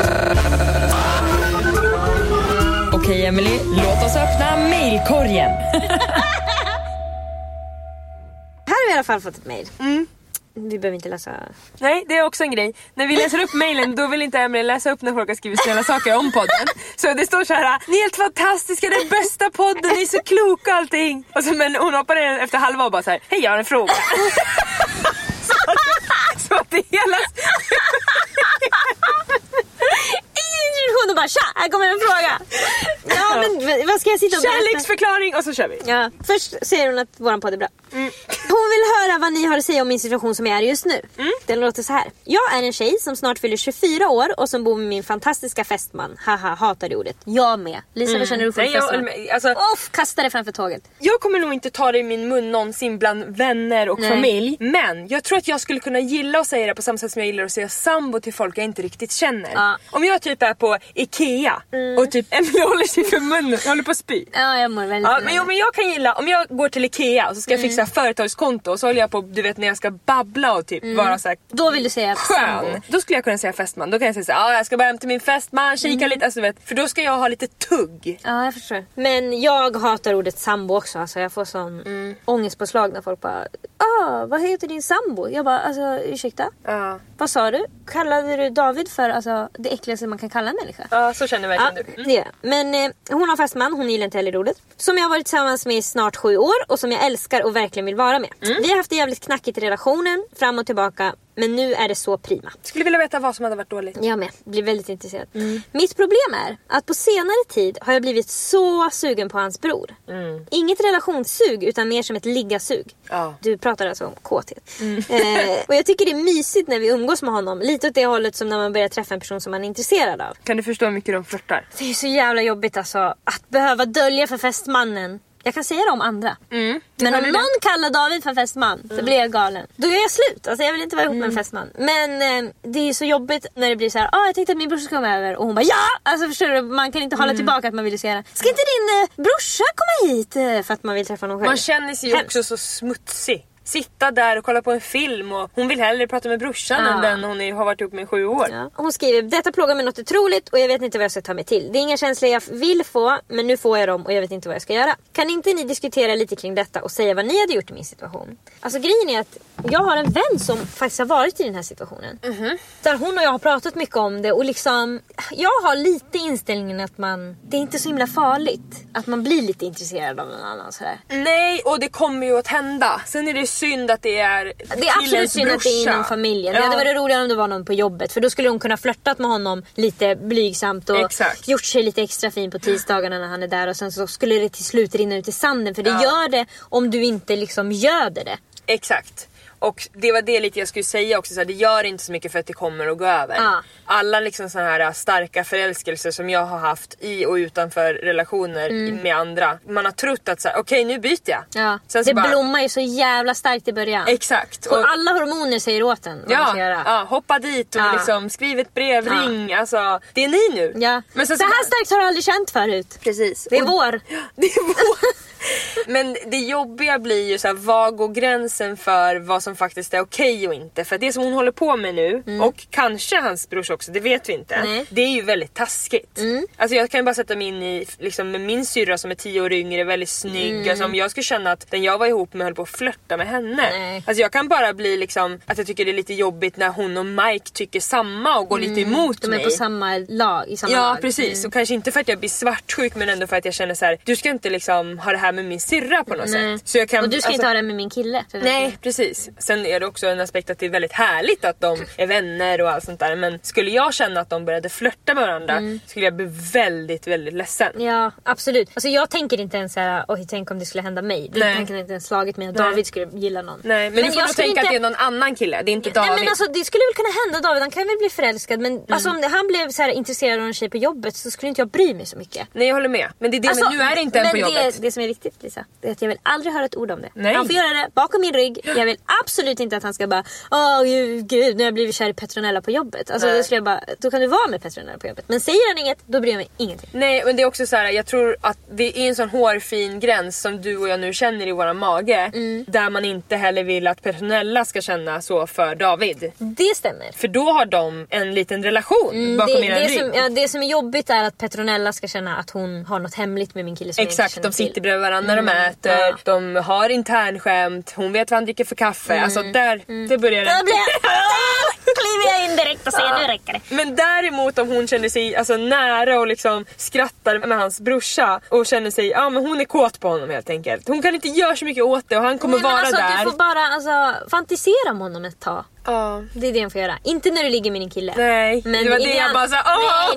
S1: Okej Emily, låt oss öppna mailkorgen.
S2: Här har vi i alla fall fått ett mejl.
S1: Mm.
S2: Vi behöver inte läsa.
S1: Nej, det är också en grej. När vi läser upp mailen då vill inte Emily läsa upp när folk har skrivit snälla saker om podden. Så det står så här: ni är helt fantastiska, det är bästa podden, ni är så kloka och allting. Och så, men hon hoppar in efter halva och bara så här: hej jag har en fråga. så, så att det hela...
S2: Introduktion och bara tja, här kommer en fråga. Ja men vad ska jag sitta och berätta?
S1: Kärleksförklaring och så kör vi.
S2: Ja, först säger hon att våran podd är bra.
S1: Mm.
S2: Hon vill höra vad ni har att säga om min situation som jag är just nu.
S1: Mm.
S2: Den låter så här. Jag är en tjej som snart fyller 24 år och som bor med min fantastiska fästman. Haha, hatar det ordet. Jag med. Lisa, vad känner du för
S1: Mm. Nej,
S2: fästman?
S1: Alltså-
S2: Off, kasta det framför tåget.
S1: Jag kommer nog inte ta det i min mun någonsin bland vänner och
S2: Nej.
S1: familj. Men jag tror att jag skulle kunna gilla att säga det på samma sätt som jag gillar att säga sambo till folk jag inte riktigt känner.
S2: Ja. Mm.
S1: Om jag typ är på IKEA och typ Emily håller sig för munnen jag håller på att spy.
S2: Ja, jag mår väldigt
S1: Ja, men, jo, men jag kan gilla, om jag går till IKEA och så ska jag
S2: Mm.
S1: fixa företagskonto och så håller jag på, du vet när jag ska babbla och typ vara så här
S2: Mm. Då vill du säga sambo.
S1: skön. Då skulle jag kunna säga festman. Då kan jag säga såhär, ah, jag ska bara hem till min festman, kika
S2: Mm.
S1: lite, alltså, vet, för då ska jag ha lite tugg.
S2: Ja, jag förstår. Men jag hatar ordet sambo också. Alltså, jag får sån
S1: Mm.
S2: ångestpåslag när folk bara vad heter din sambo? Jag bara alltså ursäkta?
S1: Ja,
S2: Vad sa du? Kallade du David för alltså, det äckligaste man kan kalla en människa?
S1: ja så känner
S2: Ja,
S1: verkligen du.
S2: det gör jag. Men eh, hon har fästman, hon gillar inte heller ordet. Som jag har varit tillsammans med i snart sju år och som jag älskar och verkligen vill vara med. Vi har haft det jävligt knackigt i relationen, fram och tillbaka. Men nu är det så prima.
S1: Skulle vilja veta vad som hade varit dåligt.
S2: Jag med, blir väldigt intresserad. Mitt problem är att på senare tid har jag blivit så sugen på hans bror. Inget relationssug utan mer som ett liggasug.
S1: Ja.
S2: Du pratar alltså om kåthet. Eh, och jag tycker det är mysigt när vi umgås med honom. Lite åt det hållet som när man börjar träffa en person som man är intresserad av.
S1: Kan du förstå hur mycket de flörtar?
S2: Det är så jävla jobbigt alltså att behöva dölja för fästmannen. Jag kan säga det om andra. Men
S1: Hör
S2: om någon kallar David för fästman så blir jag galen. Då gör jag slut. Alltså jag vill inte vara ihop med en fästman. Men eh, det är så jobbigt när det blir så här. Ah, jag tänkte att min brorsa ska komma över och hon bara ja! Alltså förstår du? Man kan inte hålla tillbaka att man vill säga Ska inte din eh, brorsa komma hit? Eh, för att man vill träffa någon själv.
S1: Man känner sig ju också så smutsig. Sitta där och kolla på en film och hon vill hellre prata med brorsan
S2: Ja.
S1: än den hon är- har varit ihop med i sju år.
S2: Ja. Hon skriver, detta plågar mig något otroligt och jag vet inte vad jag ska ta mig till. Det är inga känslor jag vill få, men nu får jag dem och jag vet inte vad jag ska göra. Kan inte ni diskutera lite kring detta och säga vad ni hade gjort i min situation? Alltså grejen är att jag har en vän som faktiskt har varit i den här situationen. Där hon och jag har pratat mycket om det och liksom, jag har lite inställningen att man, det är inte så himla farligt. Att man blir lite intresserad av någon annan sådär.
S1: Nej, och det kommer ju att hända. Sen är det synd att det är
S2: Det är absolut synd att det är
S1: brorsa.
S2: inom familjen.
S1: Ja.
S2: Det hade varit roligare om det var någon på jobbet för då skulle hon kunna flörtat med honom lite blygsamt och
S1: Exakt.
S2: gjort sig lite extra fin på tisdagarna när han är där och sen så skulle det till slut rinna ut i sanden för det
S1: Ja.
S2: gör det om du inte liksom göder det.
S1: Exakt. Och det var det lite jag skulle säga också, så här, det gör inte så mycket för att det kommer att gå över.
S2: Ja.
S1: Alla liksom såna här äh, starka förälskelser som jag har haft i och utanför relationer med andra. Man har trott att så här, okej nu byter jag.
S2: Mm. Ja.
S1: Sen så
S2: det
S1: bara-
S2: blommar ju så jävla starkt i början.
S1: Exakt.
S2: Och alla hormoner säger åt en vad man
S1: ja,
S2: ska göra.
S1: ja, hoppa dit och
S2: Ja.
S1: liksom skriv ett brev,
S2: Ja.
S1: ring. Alltså, det är ni nu.
S2: Ja.
S1: Men sen
S2: så här
S1: bara-
S2: starkt har du aldrig känt förut.
S1: Precis.
S2: Det är
S1: Och-
S2: vår.
S1: Det är vår. Men det jobbiga blir ju så här, vad går gränsen för vad som faktiskt är okej och inte? För det som hon håller på med nu, och kanske hans brors också, det vet vi inte.
S2: Mm. Nej.
S1: Det är ju väldigt taskigt. Alltså jag kan ju bara sätta mig in i liksom, min syrra som är tio år yngre, väldigt snygg. Alltså om jag skulle känna att den jag var ihop med höll på att flörta med henne.
S2: Nej.
S1: Alltså jag kan bara bli liksom, att jag tycker det är lite jobbigt när hon och Mike tycker samma och går lite emot
S2: Mm. De är
S1: mig.
S2: på samma lag. I samma
S1: Ja
S2: lag.
S1: precis,
S2: Mm.
S1: och kanske inte för att jag blir svartsjuk men ändå för att jag känner så här: du ska inte liksom ha det här med min syrra på något
S2: Nej.
S1: sätt. Så jag kan,
S2: Och du ska
S1: alltså-
S2: inte ha det med min kille.
S1: Nej precis. Sen är det också en aspekt att det är väldigt härligt att de är vänner och allt sånt där. Men skulle jag känna att de började flörta med varandra
S2: Mm.
S1: skulle jag bli väldigt, väldigt ledsen.
S2: Ja absolut. Alltså jag tänker inte ens såhär, oj tänk om det skulle hända mig. Det
S1: Nej.
S2: tanken har inte ens slagit mig att
S1: Nej.
S2: David skulle gilla någon.
S1: Nej men, du får
S2: jag
S1: nog tänka
S2: inte-
S1: att det är någon annan kille, det är inte David.
S2: Nej men alltså det skulle väl kunna hända David, han kan väl bli förälskad men
S1: Mm.
S2: alltså, om han blev så här intresserad av en tjej på jobbet så skulle inte jag bry mig så mycket.
S1: Nej jag håller med. Men det är det,
S2: Alltså,
S1: men nu är det inte en
S2: men
S1: på jobbet.
S2: Det, det som är viktigt Lisa, det är att jag vill aldrig höra ett ord om det.
S1: Nej.
S2: Han får göra det bakom min rygg. Jag vill absolut inte att han ska bara Åh gud, gud nu har jag blivit kär i Petronella på jobbet. Alltså
S1: Nej.
S2: då skulle jag bara, då kan du vara med Petronella på jobbet. Men säger han inget, då bryr jag mig ingenting.
S1: Nej men det är också så här, jag tror att det är en sån hårfin gräns som du och jag nu känner i våran mage.
S2: Mm.
S1: Där man inte heller vill att Petronella ska känna så för David.
S2: Det stämmer.
S1: För då har de en liten relation bakom
S2: Mm, det,
S1: era
S2: det,
S1: rygg.
S2: som, ja, det som är jobbigt är att Petronella ska känna att hon har något hemligt med min kille som jag inte
S1: Exakt,
S2: känner
S1: de sitter bredvid varandra när de äter,
S2: ja.
S1: de har internskämt, hon vet vad han dricker för kaffe. Alltså där, det börjar det.
S2: jag, kliver jag in direkt och säger nu räcker det.
S1: Men däremot om hon känner sig alltså, nära och liksom skrattar med hans brorsa och känner sig, ja men hon är kåt på honom helt enkelt. Hon kan inte göra så mycket åt det och han kommer
S2: Nej,
S1: vara
S2: alltså,
S1: där.
S2: Du får bara alltså, fantisera om honom ett tag.
S1: Ja.
S2: Det är det jag får göra. Inte när du ligger med din kille.
S1: Nej, det var det jag bara sa!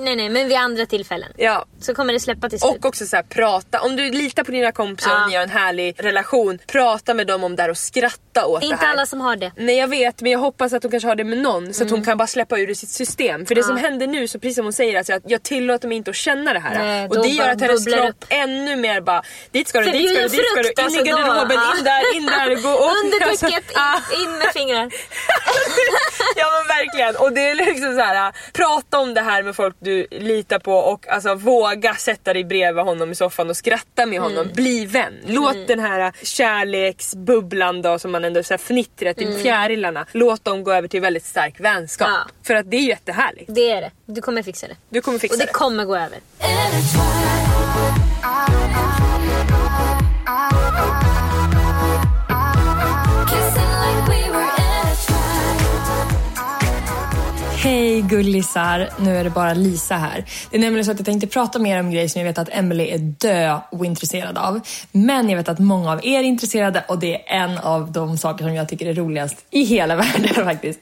S2: Nej, nej, nej. Men vid andra tillfällen.
S1: Ja,
S2: Så kommer det släppa till slut.
S1: Och också så här, prata, om du litar på dina kompisar
S2: Ja.
S1: och ni har en härlig relation, prata med dem om det här och skratta åt
S2: det inte
S1: det här.
S2: alla som har det.
S1: Nej jag vet men jag hoppas att hon kanske har det med någon så att
S2: Mm.
S1: hon kan bara släppa ur det sitt system. För det som händer nu, så precis som hon säger, alltså, att jag tillåter mig inte att känna det här.
S2: Nej,
S1: och det gör att hennes kropp ännu mer bara, dit ska du, dit ska du, dit ska du, in i garderoben, in där, in där, gå upp.
S2: Under täcket,
S1: ah.
S2: in, in med fingrar.
S1: Ja men verkligen. Och det är liksom så här, prata om det här med folk du litar på och alltså våga sätta dig bredvid honom i soffan och skratta med honom.
S2: Mm.
S1: Bli vän. Låt den här kärleksbubblan då som man ändå så här fnittret i fjärilarna. Låt dem gå över till väldigt stark vänskap.
S2: Mm. Ja.
S1: För att det är jättehärligt.
S2: Det är det. Du kommer fixa det.
S1: Du kommer fixa
S2: Och det
S1: det.
S2: kommer gå över.
S3: Hej gullisar, nu är det bara Lisa här. Det är nämligen så att jag tänkte prata mer om grejer som jag vet att Emily är dö ointresserad av. Men jag vet att många av er är intresserade och det är en av de saker som jag tycker är roligast i hela världen faktiskt.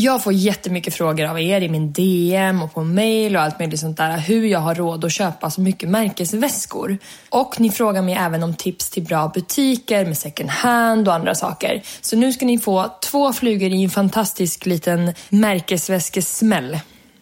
S3: Jag får jättemycket frågor av er i min DM och på mail och allt möjligt sånt där. Hur jag har råd att köpa så mycket märkesväskor. Och ni frågar mig även om tips till bra butiker med second hand och andra saker. Så nu ska ni få två flugor i en fantastisk liten märkesväskesmäll.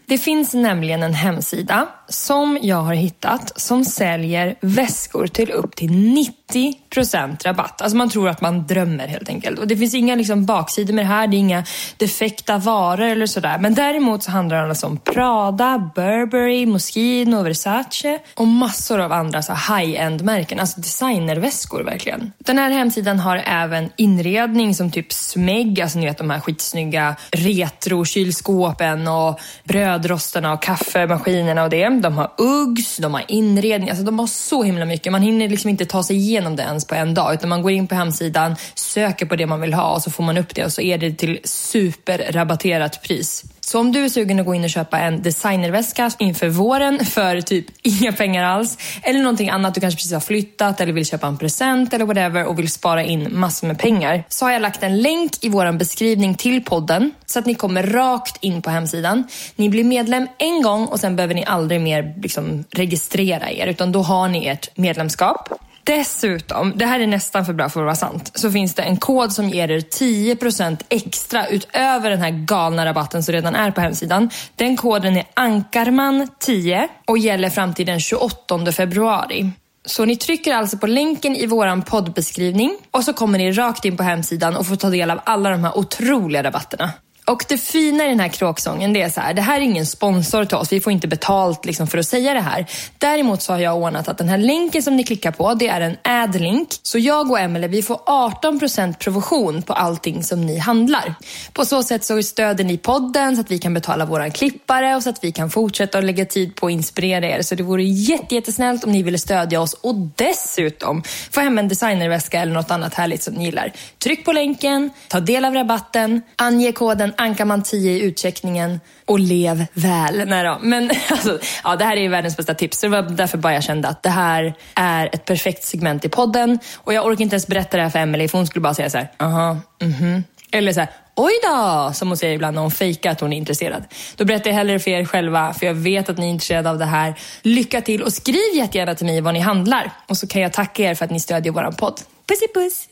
S3: Det finns nämligen en hemsida
S1: som jag har hittat som säljer väskor till upp till 90% rabatt. Alltså man tror att man drömmer helt enkelt. Och det finns inga liksom baksidor med det här. Det är inga defekta varor eller sådär. Men däremot så handlar det alltså om Prada, Burberry, Moschino, Versace och massor av andra så high-end märken. Alltså designerväskor verkligen. Den här hemsidan har även inredning som typ Smeg, alltså ni vet de här skitsnygga retro-kylskåpen och brödrostarna och kaffemaskinerna och det. De har Uggs, de har inredning, alltså de har så himla mycket. Man hinner liksom inte ta sig igenom det ens på en dag utan man går in på hemsidan, söker på det man vill ha och så får man upp det och så är det till superrabatterat pris. Så om du är sugen att gå in och köpa en designerväska inför våren för typ inga pengar alls eller någonting annat, du kanske precis har flyttat eller vill köpa en present eller whatever och vill spara in massor med pengar så har jag lagt en länk i vår beskrivning till podden så att ni kommer rakt in på hemsidan. Ni blir medlem en gång och sen behöver ni aldrig mer liksom registrera er utan då har ni ert medlemskap. Dessutom, det här är nästan för bra för att vara sant, så finns det en kod som ger er 10% extra utöver den här galna rabatten som redan är på hemsidan. Den koden är Ankarman10 och gäller fram till den 28 februari. Så ni trycker alltså på länken i våran poddbeskrivning och så kommer ni rakt in på hemsidan och får ta del av alla de här otroliga rabatterna. Och det fina i den här kråksången det är så här, det här är ingen sponsor till oss, vi får inte betalt liksom för att säga det här. Däremot så har jag ordnat att den här länken som ni klickar på, det är en ad-link. Så jag och Emelie, vi får 18% provision på allting som ni handlar. På så sätt så stöder ni podden så att vi kan betala våra klippare och så att vi kan fortsätta att lägga tid på att inspirera er. Så det vore jätte, jättesnällt om ni ville stödja oss och dessutom få hem en designerväska eller något annat härligt som ni gillar. Tryck på länken, ta del av rabatten, ange koden Ankarman 10 i utcheckningen och lev väl. Nej då. Men alltså, ja, det här är ju världens bästa tips. Så det var därför bara jag kände att det här är ett perfekt segment i podden. Och jag orkar inte ens berätta det här för Emelie för hon skulle bara säga så här, aha, mhm. Eller så här, oj då, som hon säger ibland när hon fejkar att hon är intresserad. Då berättar jag hellre för er själva, för jag vet att ni är intresserade av det här. Lycka till och skriv jättegärna till mig vad ni handlar. Och så kan jag tacka er för att ni stödjer vår podd. Pussy puss!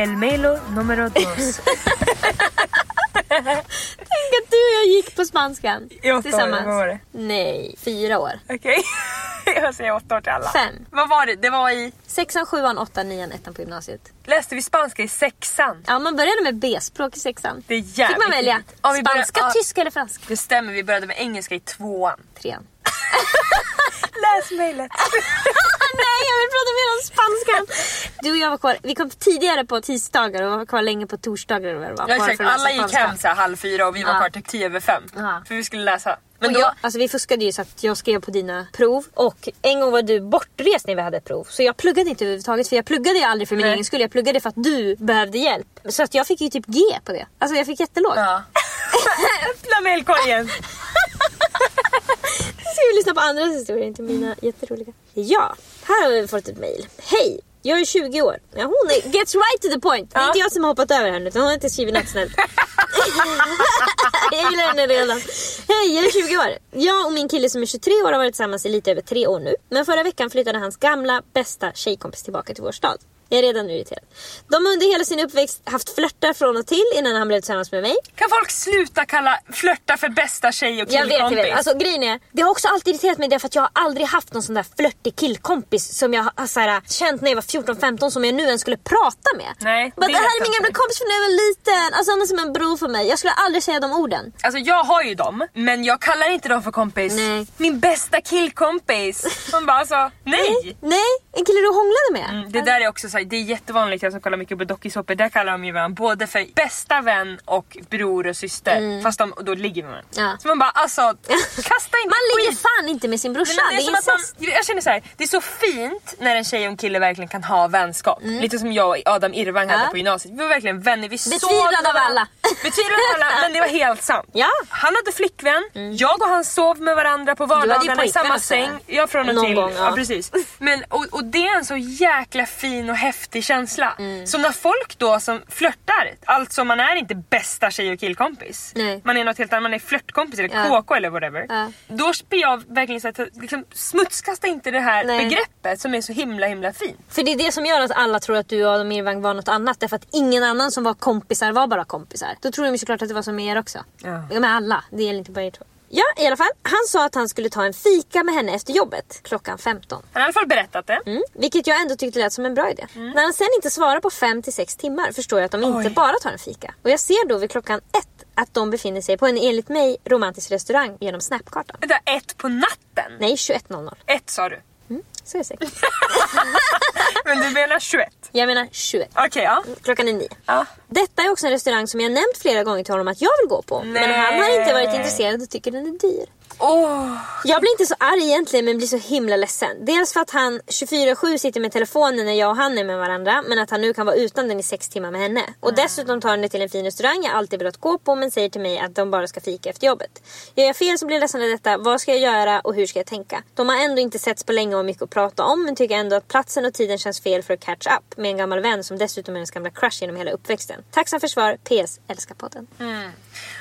S4: El Melo numero dos.
S2: Tänk att du och jag gick på spanskan
S4: I åtta år,
S2: tillsammans.
S4: vad var det?
S2: Nej, fyra år.
S4: Okej. jag säger åtta år till alla.
S2: Fem.
S4: Vad var det? Det var i...
S2: Sexan, sjuan, åttan, nian, ettan på gymnasiet.
S4: Läste vi spanska i sexan?
S2: Ja, man började med B-språk i sexan.
S4: Det är jävligt
S2: Fick man välja.
S4: Ja, vi började-
S2: spanska,
S4: ja.
S2: tyska eller franska?
S4: Det stämmer, vi började med engelska i tvåan.
S2: Trean.
S4: Läs mejlet.
S2: Nej, jag vill prata mer om spanskan. Du och jag var kvar, vi kom tidigare på tisdagar och var kvar länge på torsdagar. Och var
S4: Ja,
S2: kvar
S4: exakt.
S2: för att läsa
S4: Alla gick
S2: spanska.
S4: hem så här halv fyra och vi var
S2: Ja.
S4: kvar till tio över fem.
S2: Ja.
S4: För vi skulle läsa. Men
S2: Men
S4: då...
S2: jag, alltså vi fuskade ju så att jag skrev på dina prov och en gång var du bortrest när vi hade ett prov. Så jag pluggade inte överhuvudtaget för jag pluggade ju aldrig för min
S4: Nej.
S2: egen skull. Jag pluggade för att du behövde hjälp. Så att jag fick ju typ G på det. Alltså jag fick jättelågt.
S4: Ja. Öppna mejlkorgen.
S2: Nu ska vi lyssna på andras historier, inte mina jätteroliga. Ja, här har vi fått ett mail. Hej! Jag är 20 år. Ja, hon är gets right to the point. Det är
S4: Ja.
S2: inte jag som har hoppat över henne utan hon har inte skrivit något snällt. jag gillar henne redan. Hej, jag är 20 år. Jag och min kille som är 23 år har varit tillsammans i lite över tre år nu. Men förra veckan flyttade hans gamla bästa tjejkompis tillbaka till vår stad. Jag är redan irriterad. De har under hela sin uppväxt haft flörtar från och till innan han blev tillsammans med mig.
S4: Kan folk sluta kalla flörta för bästa tjej och
S2: Jag vet, jag
S4: killkompis?
S2: vet. Alltså grejen är, det har också alltid irriterat mig därför att jag har aldrig haft någon sån där flörtig killkompis som jag har så här, känt när jag var 14-15 som jag nu ens skulle prata med.
S4: Nej,
S2: Men
S4: det
S2: det här är min gamla kompis från när jag var liten. Alltså han är som en bror för mig. Jag skulle aldrig säga de orden.
S4: Alltså jag har ju dem, men jag kallar inte dem för kompis.
S2: Nej.
S4: Min bästa killkompis. Man bara alltså, nej!
S2: Nej, en kille du hånglade med.
S4: Mm, Det där är också så här, det är jättevanligt, jag som kollar mycket på dokusåpor, där kallar de ju varandra både för bästa vän och bror och syster. Fast de då ligger med varandra.
S2: Ja.
S4: Så man bara alltså, kasta inte
S2: Man ligger
S4: skit.
S2: fan inte med sin brorsa. Det
S4: det är
S2: är
S4: att
S2: incest.
S4: man, jag känner så här, det är så fint när en tjej och en kille verkligen kan ha vänskap. Lite som jag och Adam Irvang hade
S2: Mm. Ja.
S4: på gymnasiet. Vi var verkligen vänner. Vi såg
S2: Betvivlad av alla.
S1: Betvivlar alla, men det var helt sant.
S2: Ja. Mm.
S1: Han hade flickvän, jag och han sov med varandra på
S2: hade
S1: vardagarna i samma säng. Ja, från och
S2: Någon
S1: till.
S2: gång, ja.
S1: precis. Men, och, och det är en så jäkla fin och häftig känsla.
S2: Mm.
S1: Så när folk då som flörtar, alltså man är inte bästa tjej och killkompis.
S2: Nej.
S1: Man är något helt annat, man är flörtkompis eller
S2: Ja.
S1: KK eller whatever.
S2: Ja.
S1: Då blir jag verkligen så att liksom, smutskasta inte det här
S2: Nej.
S1: begreppet som är så himla himla fint.
S2: För det är det som gör att alla tror att du och Adam Irvang var något annat. Därför att ingen annan som var kompisar var bara kompisar. Då tror de såklart att det var som med er också.
S1: Ja,
S2: med alla. Det gäller inte bara er två. Ja, i alla fall. Han sa att han skulle ta en fika med henne efter jobbet klockan 15.
S1: Han har i alla fall berättat det.
S2: Mm, vilket jag ändå tyckte lät som en bra idé. När han sen inte svarar på 5 till 6 timmar förstår jag att de inte
S1: Oj.
S2: bara tar en fika. Och jag ser då vid klockan ett att de befinner sig på en enligt mig romantisk restaurang genom Snapkartan.
S1: Vänta, ett på natten?
S2: Nej, 21.00.
S1: Ett sa du.
S2: Så är det säkert.
S1: Men du menar 21?
S2: Jag menar 21.
S1: Okej, ja.
S2: Klockan är 9.
S1: ja.
S2: Detta är också en restaurang som jag nämnt flera gånger till honom att jag vill gå på. Men
S1: Nej.
S2: han har inte varit intresserad och tycker den är dyr.
S1: Åh,
S2: Jag blir inte så arg egentligen men blir så himla ledsen. Dels för att han 24-7 sitter med telefonen när jag och han är med varandra men att han nu kan vara utan den i sex timmar med henne. Och dessutom tar han det till en fin restaurang jag alltid velat gå på men säger till mig att de bara ska fika efter jobbet. Gör jag fel så blir jag ledsen av detta. Vad ska jag göra och hur ska jag tänka? De har ändå inte setts på länge och mycket att prata om men tycker ändå att platsen och tiden känns fel för att catch up med en gammal vän som dessutom är ens gamla crush genom hela uppväxten. Tacksam för svar. PS. Älskar podden.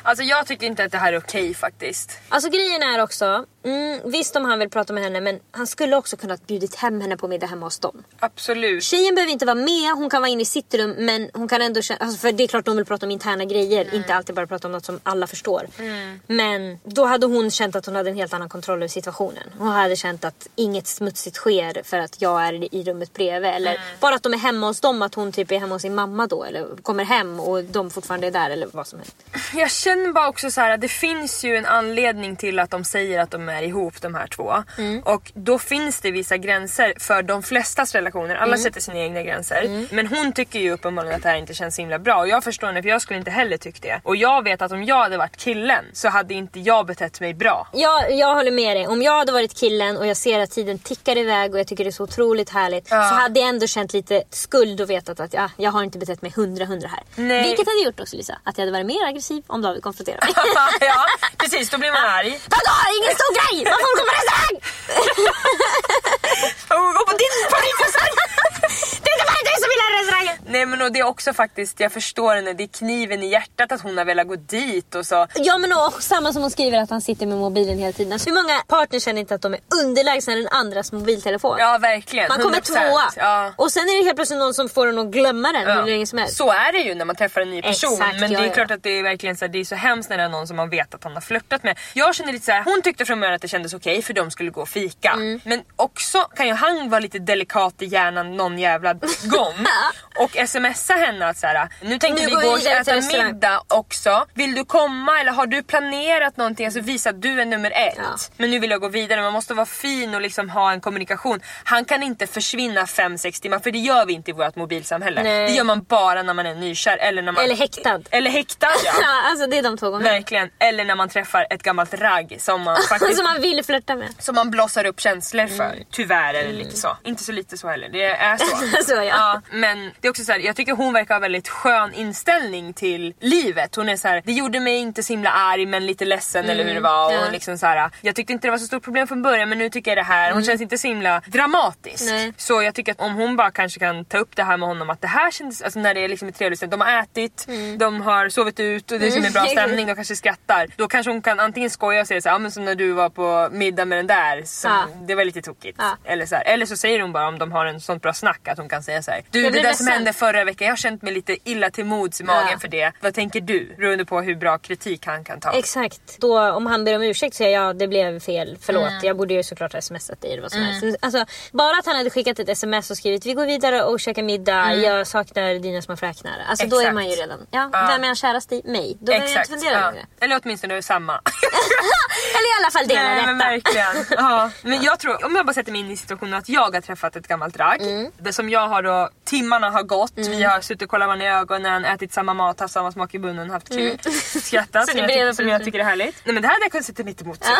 S1: Alltså jag tycker inte att det här är okej faktiskt.
S2: Alltså grejen är också, mm, visst om han vill prata med henne men han skulle också kunnat bjudit hem henne på middag hemma hos dem.
S1: Absolut.
S2: Tjejen behöver inte vara med, hon kan vara inne i sitt rum men hon kan ändå känna, alltså för det är klart de vill prata om interna grejer, inte alltid bara prata om något som alla förstår. Men då hade hon känt att hon hade en helt annan kontroll över situationen. Hon hade känt att inget smutsigt sker för att jag är i rummet bredvid. Eller bara att de är hemma hos dem, att hon typ är hemma hos sin mamma då eller kommer hem och de fortfarande är där eller vad som helst.
S1: Jag känner bara också så här att det finns ju en anledning till att de säger att de är ihop de här två.
S2: Mm.
S1: Och då finns det vissa gränser för de flestas relationer. Alla
S2: Mm.
S1: sätter sina egna gränser. Men hon tycker ju uppenbarligen att det här inte känns så himla bra. Och jag förstår henne för jag skulle inte heller tyckt det. Och jag vet att om jag hade varit killen så hade inte jag betett mig bra.
S2: Jag, jag håller med dig. Om jag hade varit killen och jag ser att tiden tickar iväg och jag tycker det är så otroligt härligt.
S1: Ja.
S2: Så hade jag ändå känt lite skuld och vetat att ja, jag har inte betett mig hundra hundra här.
S1: Nej.
S2: Vilket hade gjort också Lisa. Att jag hade varit mer aggressiv om David konfronterade mig.
S1: ja precis, då blir man arg.
S2: Vadå? Ingen stor grej! Man får gå på restaurang!
S1: Och gå på din, på din restaurang!
S2: Det är inte bara som vill ha restaurangen!
S1: Nej men och det är också faktiskt, jag förstår henne, det är kniven i hjärtat att hon har velat gå dit och så.
S2: Ja men och samma som hon skriver att han sitter med mobilen hela tiden. Alltså, hur många partners känner inte att de är underlägsna den andras mobiltelefon?
S1: Ja verkligen.
S2: Man kommer
S1: 100%.
S2: tvåa.
S1: Ja.
S2: Och sen är det helt plötsligt någon som får en att glömma den
S1: Ja.
S2: hur länge som helst.
S1: Så är det ju när man träffar en ny person.
S2: Exakt,
S1: men
S2: ja,
S1: det är klart att det är verkligen så här, det är så hemskt när det är någon som man vet att han har flörtat med. Jag känner lite så här, hon tyckte från början att det kändes okej för de skulle gå och fika.
S2: Mm.
S1: Men också kan ju han vara lite delikat i hjärnan någon jävla gång. Och smsa henne att så här, nu tänkte
S2: Nu
S1: vi gå och äta
S2: restaurang."
S1: middag också. Vill du komma eller har du planerat någonting? Alltså visa att du är nummer ett.
S2: Ja.
S1: Men nu vill jag gå vidare. Man måste vara fin och liksom ha en kommunikation. Han kan inte försvinna 5-6 timmar för det gör vi inte i vårt mobilsamhälle.
S2: Nej.
S1: Det gör man bara när man är nykär eller när man...
S2: Eller häktad.
S1: Eller häktad ja.
S2: Ja, alltså det är de två gångerna.
S1: Verkligen. Eller när man träffar ett gammalt ragg som man faktiskt
S2: som man vill flirta med.
S1: som man blossar upp känslor för.
S2: Mm.
S1: Tyvärr är det lite så. Inte så lite så heller. Det är så.
S2: Så, ja.
S1: Men det är också så här, jag tycker hon verkar ha väldigt skön inställning till livet. Hon är så här, det gjorde mig inte så himla arg men lite ledsen eller hur det var. Och
S2: Mm. ja.
S1: liksom så här, jag tyckte inte det var så stort problem från början men nu tycker jag det här. Hon känns inte så himla dramatisk.
S2: Mm. Nej.
S1: Så jag tycker att om hon bara kanske kan ta upp det här med honom att det här kändes, alltså när det är liksom ett trevligt ställe. De har ätit,
S2: Mm.
S1: de har sovit ut och det är som en bra stämning. De kanske skrattar. Då kanske hon kan antingen skoja och säga så här, ja men som när du var på middag med den där. Som,
S2: Ja.
S1: Det var lite tokigt.
S2: Ja.
S1: Eller, så här. Eller så säger hon bara om de har en sånt bra snack att hon kan säga så här. Du det där som
S2: ledsen."
S1: hände förra veckan, jag har känt mig lite illa till mods i magen
S2: Ja.
S1: för det. Vad tänker du? Beroende på hur bra kritik han kan ta.
S2: Exakt. Då, om han ber om ursäkt säger jag ja det blev fel, förlåt.
S1: Mm.
S2: Jag borde ju såklart ha smsat dig eller vad som helst. Alltså, bara att han hade skickat ett sms och skrivit vi går vidare och käkar middag, jag saknar dina små fräknar. Alltså då är
S1: Mm. Exakt.
S2: man ju redan, ja,
S1: Ja.
S2: vem är han kärast i? Mig. Då behöver jag inte fundera
S1: ja.
S2: längre.
S1: Eller åtminstone samma.
S2: Eller i alla fall dela detta.
S1: men verkligen. Ja. Men jag tror, om jag bara sätter mig in i situationen att jag har träffat ett gammalt ragg.
S2: Mm.
S1: Det som jag har då, timmarna har gått, vi har suttit och kollat varandra i ögonen, ätit samma mat, haft samma smak i munnen, haft kul, skrattat
S2: Mm. Så
S1: som, jag tycker, som jag tycker är härligt. Nej men det här hade jag kunnat sitta mitt emot.
S2: Av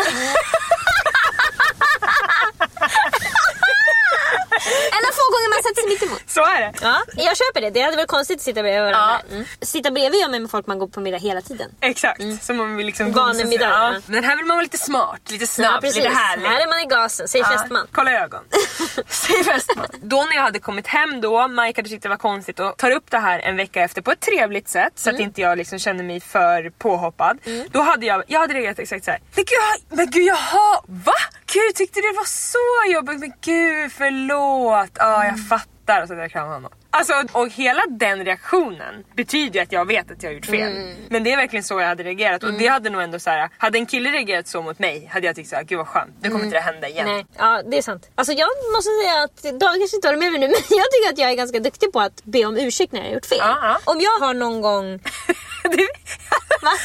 S2: få gånger man sätter sig mitt emot.
S1: Så är det.
S2: Ja, jag köper det. Det hade varit konstigt att sitta bredvid varandra. Mm. Sitta bredvid gör man med folk man går på middag hela tiden.
S1: Exakt, så man vill liksom
S2: Vanemiddag,
S1: Ja.
S2: ja.
S1: Men här vill man vara lite smart, lite snabb,
S2: ja, precis.
S1: lite härlig.
S2: Här är man i gasen. Säg fästman.
S1: Kolla ögon. Säg fästman. Då när jag hade kommit hem då, Mike hade tyckt det var konstigt och tar upp det här en vecka efter på ett trevligt sätt så att inte jag liksom känner mig för påhoppad. Då hade jag, jag hade reagerat exakt så här. Men gud, men gud jaha, va? Gud tyckte det var så jobbigt, men gud förlåt. Ja jag fattar. Och så jag kramade honom. Alltså, och hela den reaktionen betyder ju att jag vet att jag har gjort fel. Men det är verkligen så jag hade reagerat och det hade nog ändå så här. hade en kille reagerat så mot mig hade jag tyckt såhär, gud vad skönt, det kommer inte det hända igen.
S2: Nej, ja det är sant. Alltså jag måste säga att David kanske inte håller med mig nu men jag tycker att jag är ganska duktig på att be om ursäkt när jag har gjort fel.
S1: Ja.
S2: Om jag har någon gång...
S1: Det-?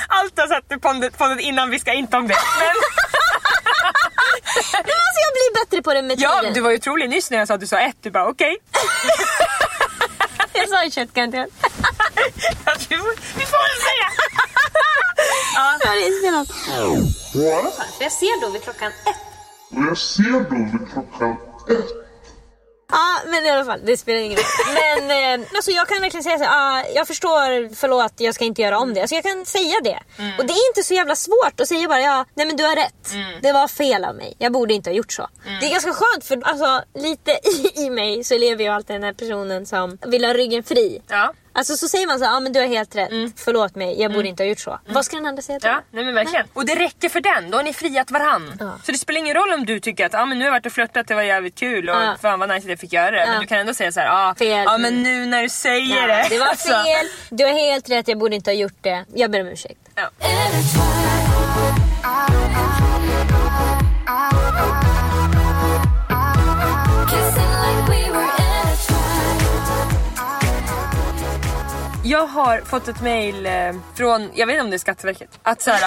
S1: Allt har satt i pondet innan vi ska inte om det. Men,
S2: Men alltså jag blir bättre på det med
S1: ja,
S2: tiden.
S1: du var ju otrolig nyss när jag sa att du sa ett. Du bara okej.
S2: Jag sa.
S1: Ja, du får- Vi får väl säga.
S2: Jag har inspelat. För jag ser då vid klockan ett.
S5: Jag ser då vid klockan ett
S2: Ja men i alla fall, det spelar ingen roll. Men eh, alltså jag kan verkligen säga så här, ah, jag förstår, förlåt jag ska inte göra om det. Alltså jag kan säga det. Och det är inte så jävla svårt att säga bara ja, nej men du har rätt. Det var fel av mig, jag borde inte ha gjort så. Det är ganska skönt för alltså lite i, i mig så lever jag alltid den här personen som vill ha ryggen fri.
S1: Ja.
S2: Alltså så säger man så ja men du har helt rätt. Förlåt mig, jag borde inte ha gjort så. Vad ska den andra säga då?
S1: Ja, nej men verkligen. Och det räcker för den, då har ni friat varann.
S2: Ja.
S1: Så det spelar ingen roll om du tycker att ah, men nu har jag varit och flörtat, det var jävligt kul och
S2: Ja.
S1: fan vad nice att jag fick göra det.
S2: Ja.
S1: Men du kan ändå säga så här, ah,
S2: Fel.
S1: Ja men nu när du säger
S2: Ja,
S1: det.
S2: det var
S1: Alltså.
S2: fel, du har helt rätt, jag borde inte ha gjort det. Jag ber om ursäkt.
S1: Ja. Jag har fått ett mail eh, från, jag vet inte om det är Skatteverket, att såhär,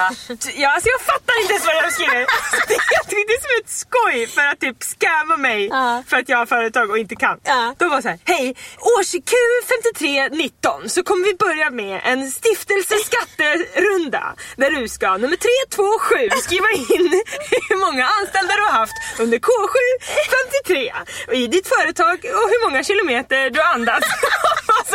S1: ja, alltså jag fattar inte ens vad de skriver. Det är- Jag det som ett skoj för att typ scamma mig
S2: Ja.
S1: för att jag har företag och inte kan.
S2: Ja.
S1: De var så här: hej, års Q5319 så kommer vi börja med en stiftelseskatterunda där du ska nummer 327 skriva in hur många anställda du har haft under K753 och i ditt företag och hur många kilometer du har andats.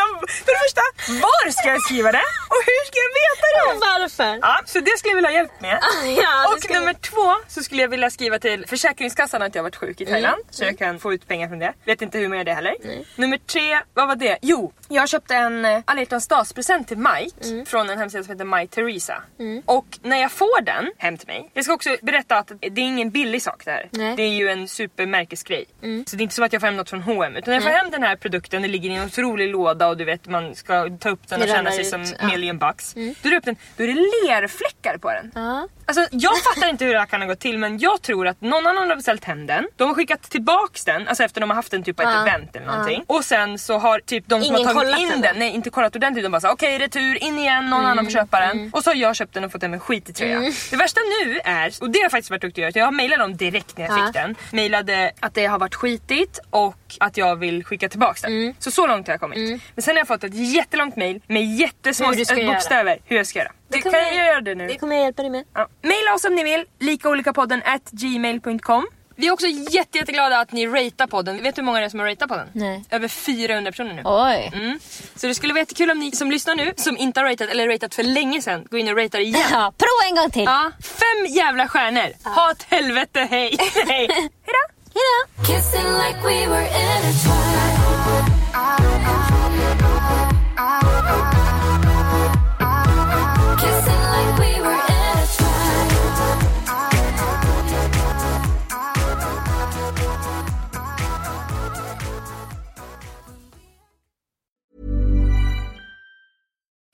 S1: alltså, för det första, var ska jag skriva det? Och hur ska jag veta det?
S2: Varför?
S1: Ja, så det skulle jag vilja ha hjälp med.
S2: Ja, det
S1: och nummer två så skulle jag vilja skriva till Försäkringskassan att jag varit sjuk i Thailand. Så jag kan få ut pengar från det. Vet inte hur man gör det heller. Nummer tre, vad var det? Jo, jag köpte en eh, alla hjärtans dagspresent till Mike från en hemsida som heter My Teresa. Och när jag får den hem till mig. Jag ska också berätta att det är ingen billig sak det här.
S2: Nej.
S1: Det är ju en supermärkesgrej. Så det är inte så att jag får hem något från H&M utan jag får hem den här produkten, det ligger i en otrolig låda och du vet man ska ta upp den och känna sig
S2: ut,
S1: som
S2: ja.
S1: million bucks. Du drar upp den, då är det lerfläckar på den.
S2: Ja.
S1: Alltså, jag fattar inte hur det här kan ha gått till men jag tror att någon annan har beställt hem den. De har skickat tillbaks den, alltså efter de har haft den typ på ett
S2: Ja.
S1: event eller någonting. Och sen så har typ de som
S2: Ingen
S1: har tagit in
S2: den
S1: den, nej inte kollat ordentligt. De bara såhär okej retur, in igen, någon annan får köpa den. Och så har jag köpt den och fått hem en skitig tröja. Det värsta nu är, och det har faktiskt varit duktig att göra, jag har mejlat dem direkt när jag
S2: Ja.
S1: fick den. Mejlade att det har varit skitigt och att jag vill skicka tillbaks den. Så så långt har jag kommit. Men sen har jag fått ett jättelångt mejl med jättesmå
S2: Hur ska göra.
S1: bokstäver hur jag ska göra. Det, kan
S2: kommer
S1: jag göra det nu?
S2: Det kommer jag hjälpa dig med.
S1: Ja. Maila oss om ni vill, likaolikapodden at gmail.com. Vi är också jätte, jätteglada att ni ratear podden. Vet du hur många det är som har rateat podden?
S2: Nej.
S1: Över 400 personer nu.
S2: Oj.
S1: Mm. Så det skulle vara jättekul om ni som lyssnar nu, som inte har ratat eller ratat för länge sedan, går in och ratar igen.
S2: Ja, prova en gång till.
S1: Ja, fem jävla stjärnor. Ha ett helvete, hej! hej. Hejdå!
S2: Hejdå.
S6: Kissing like we were intertwined.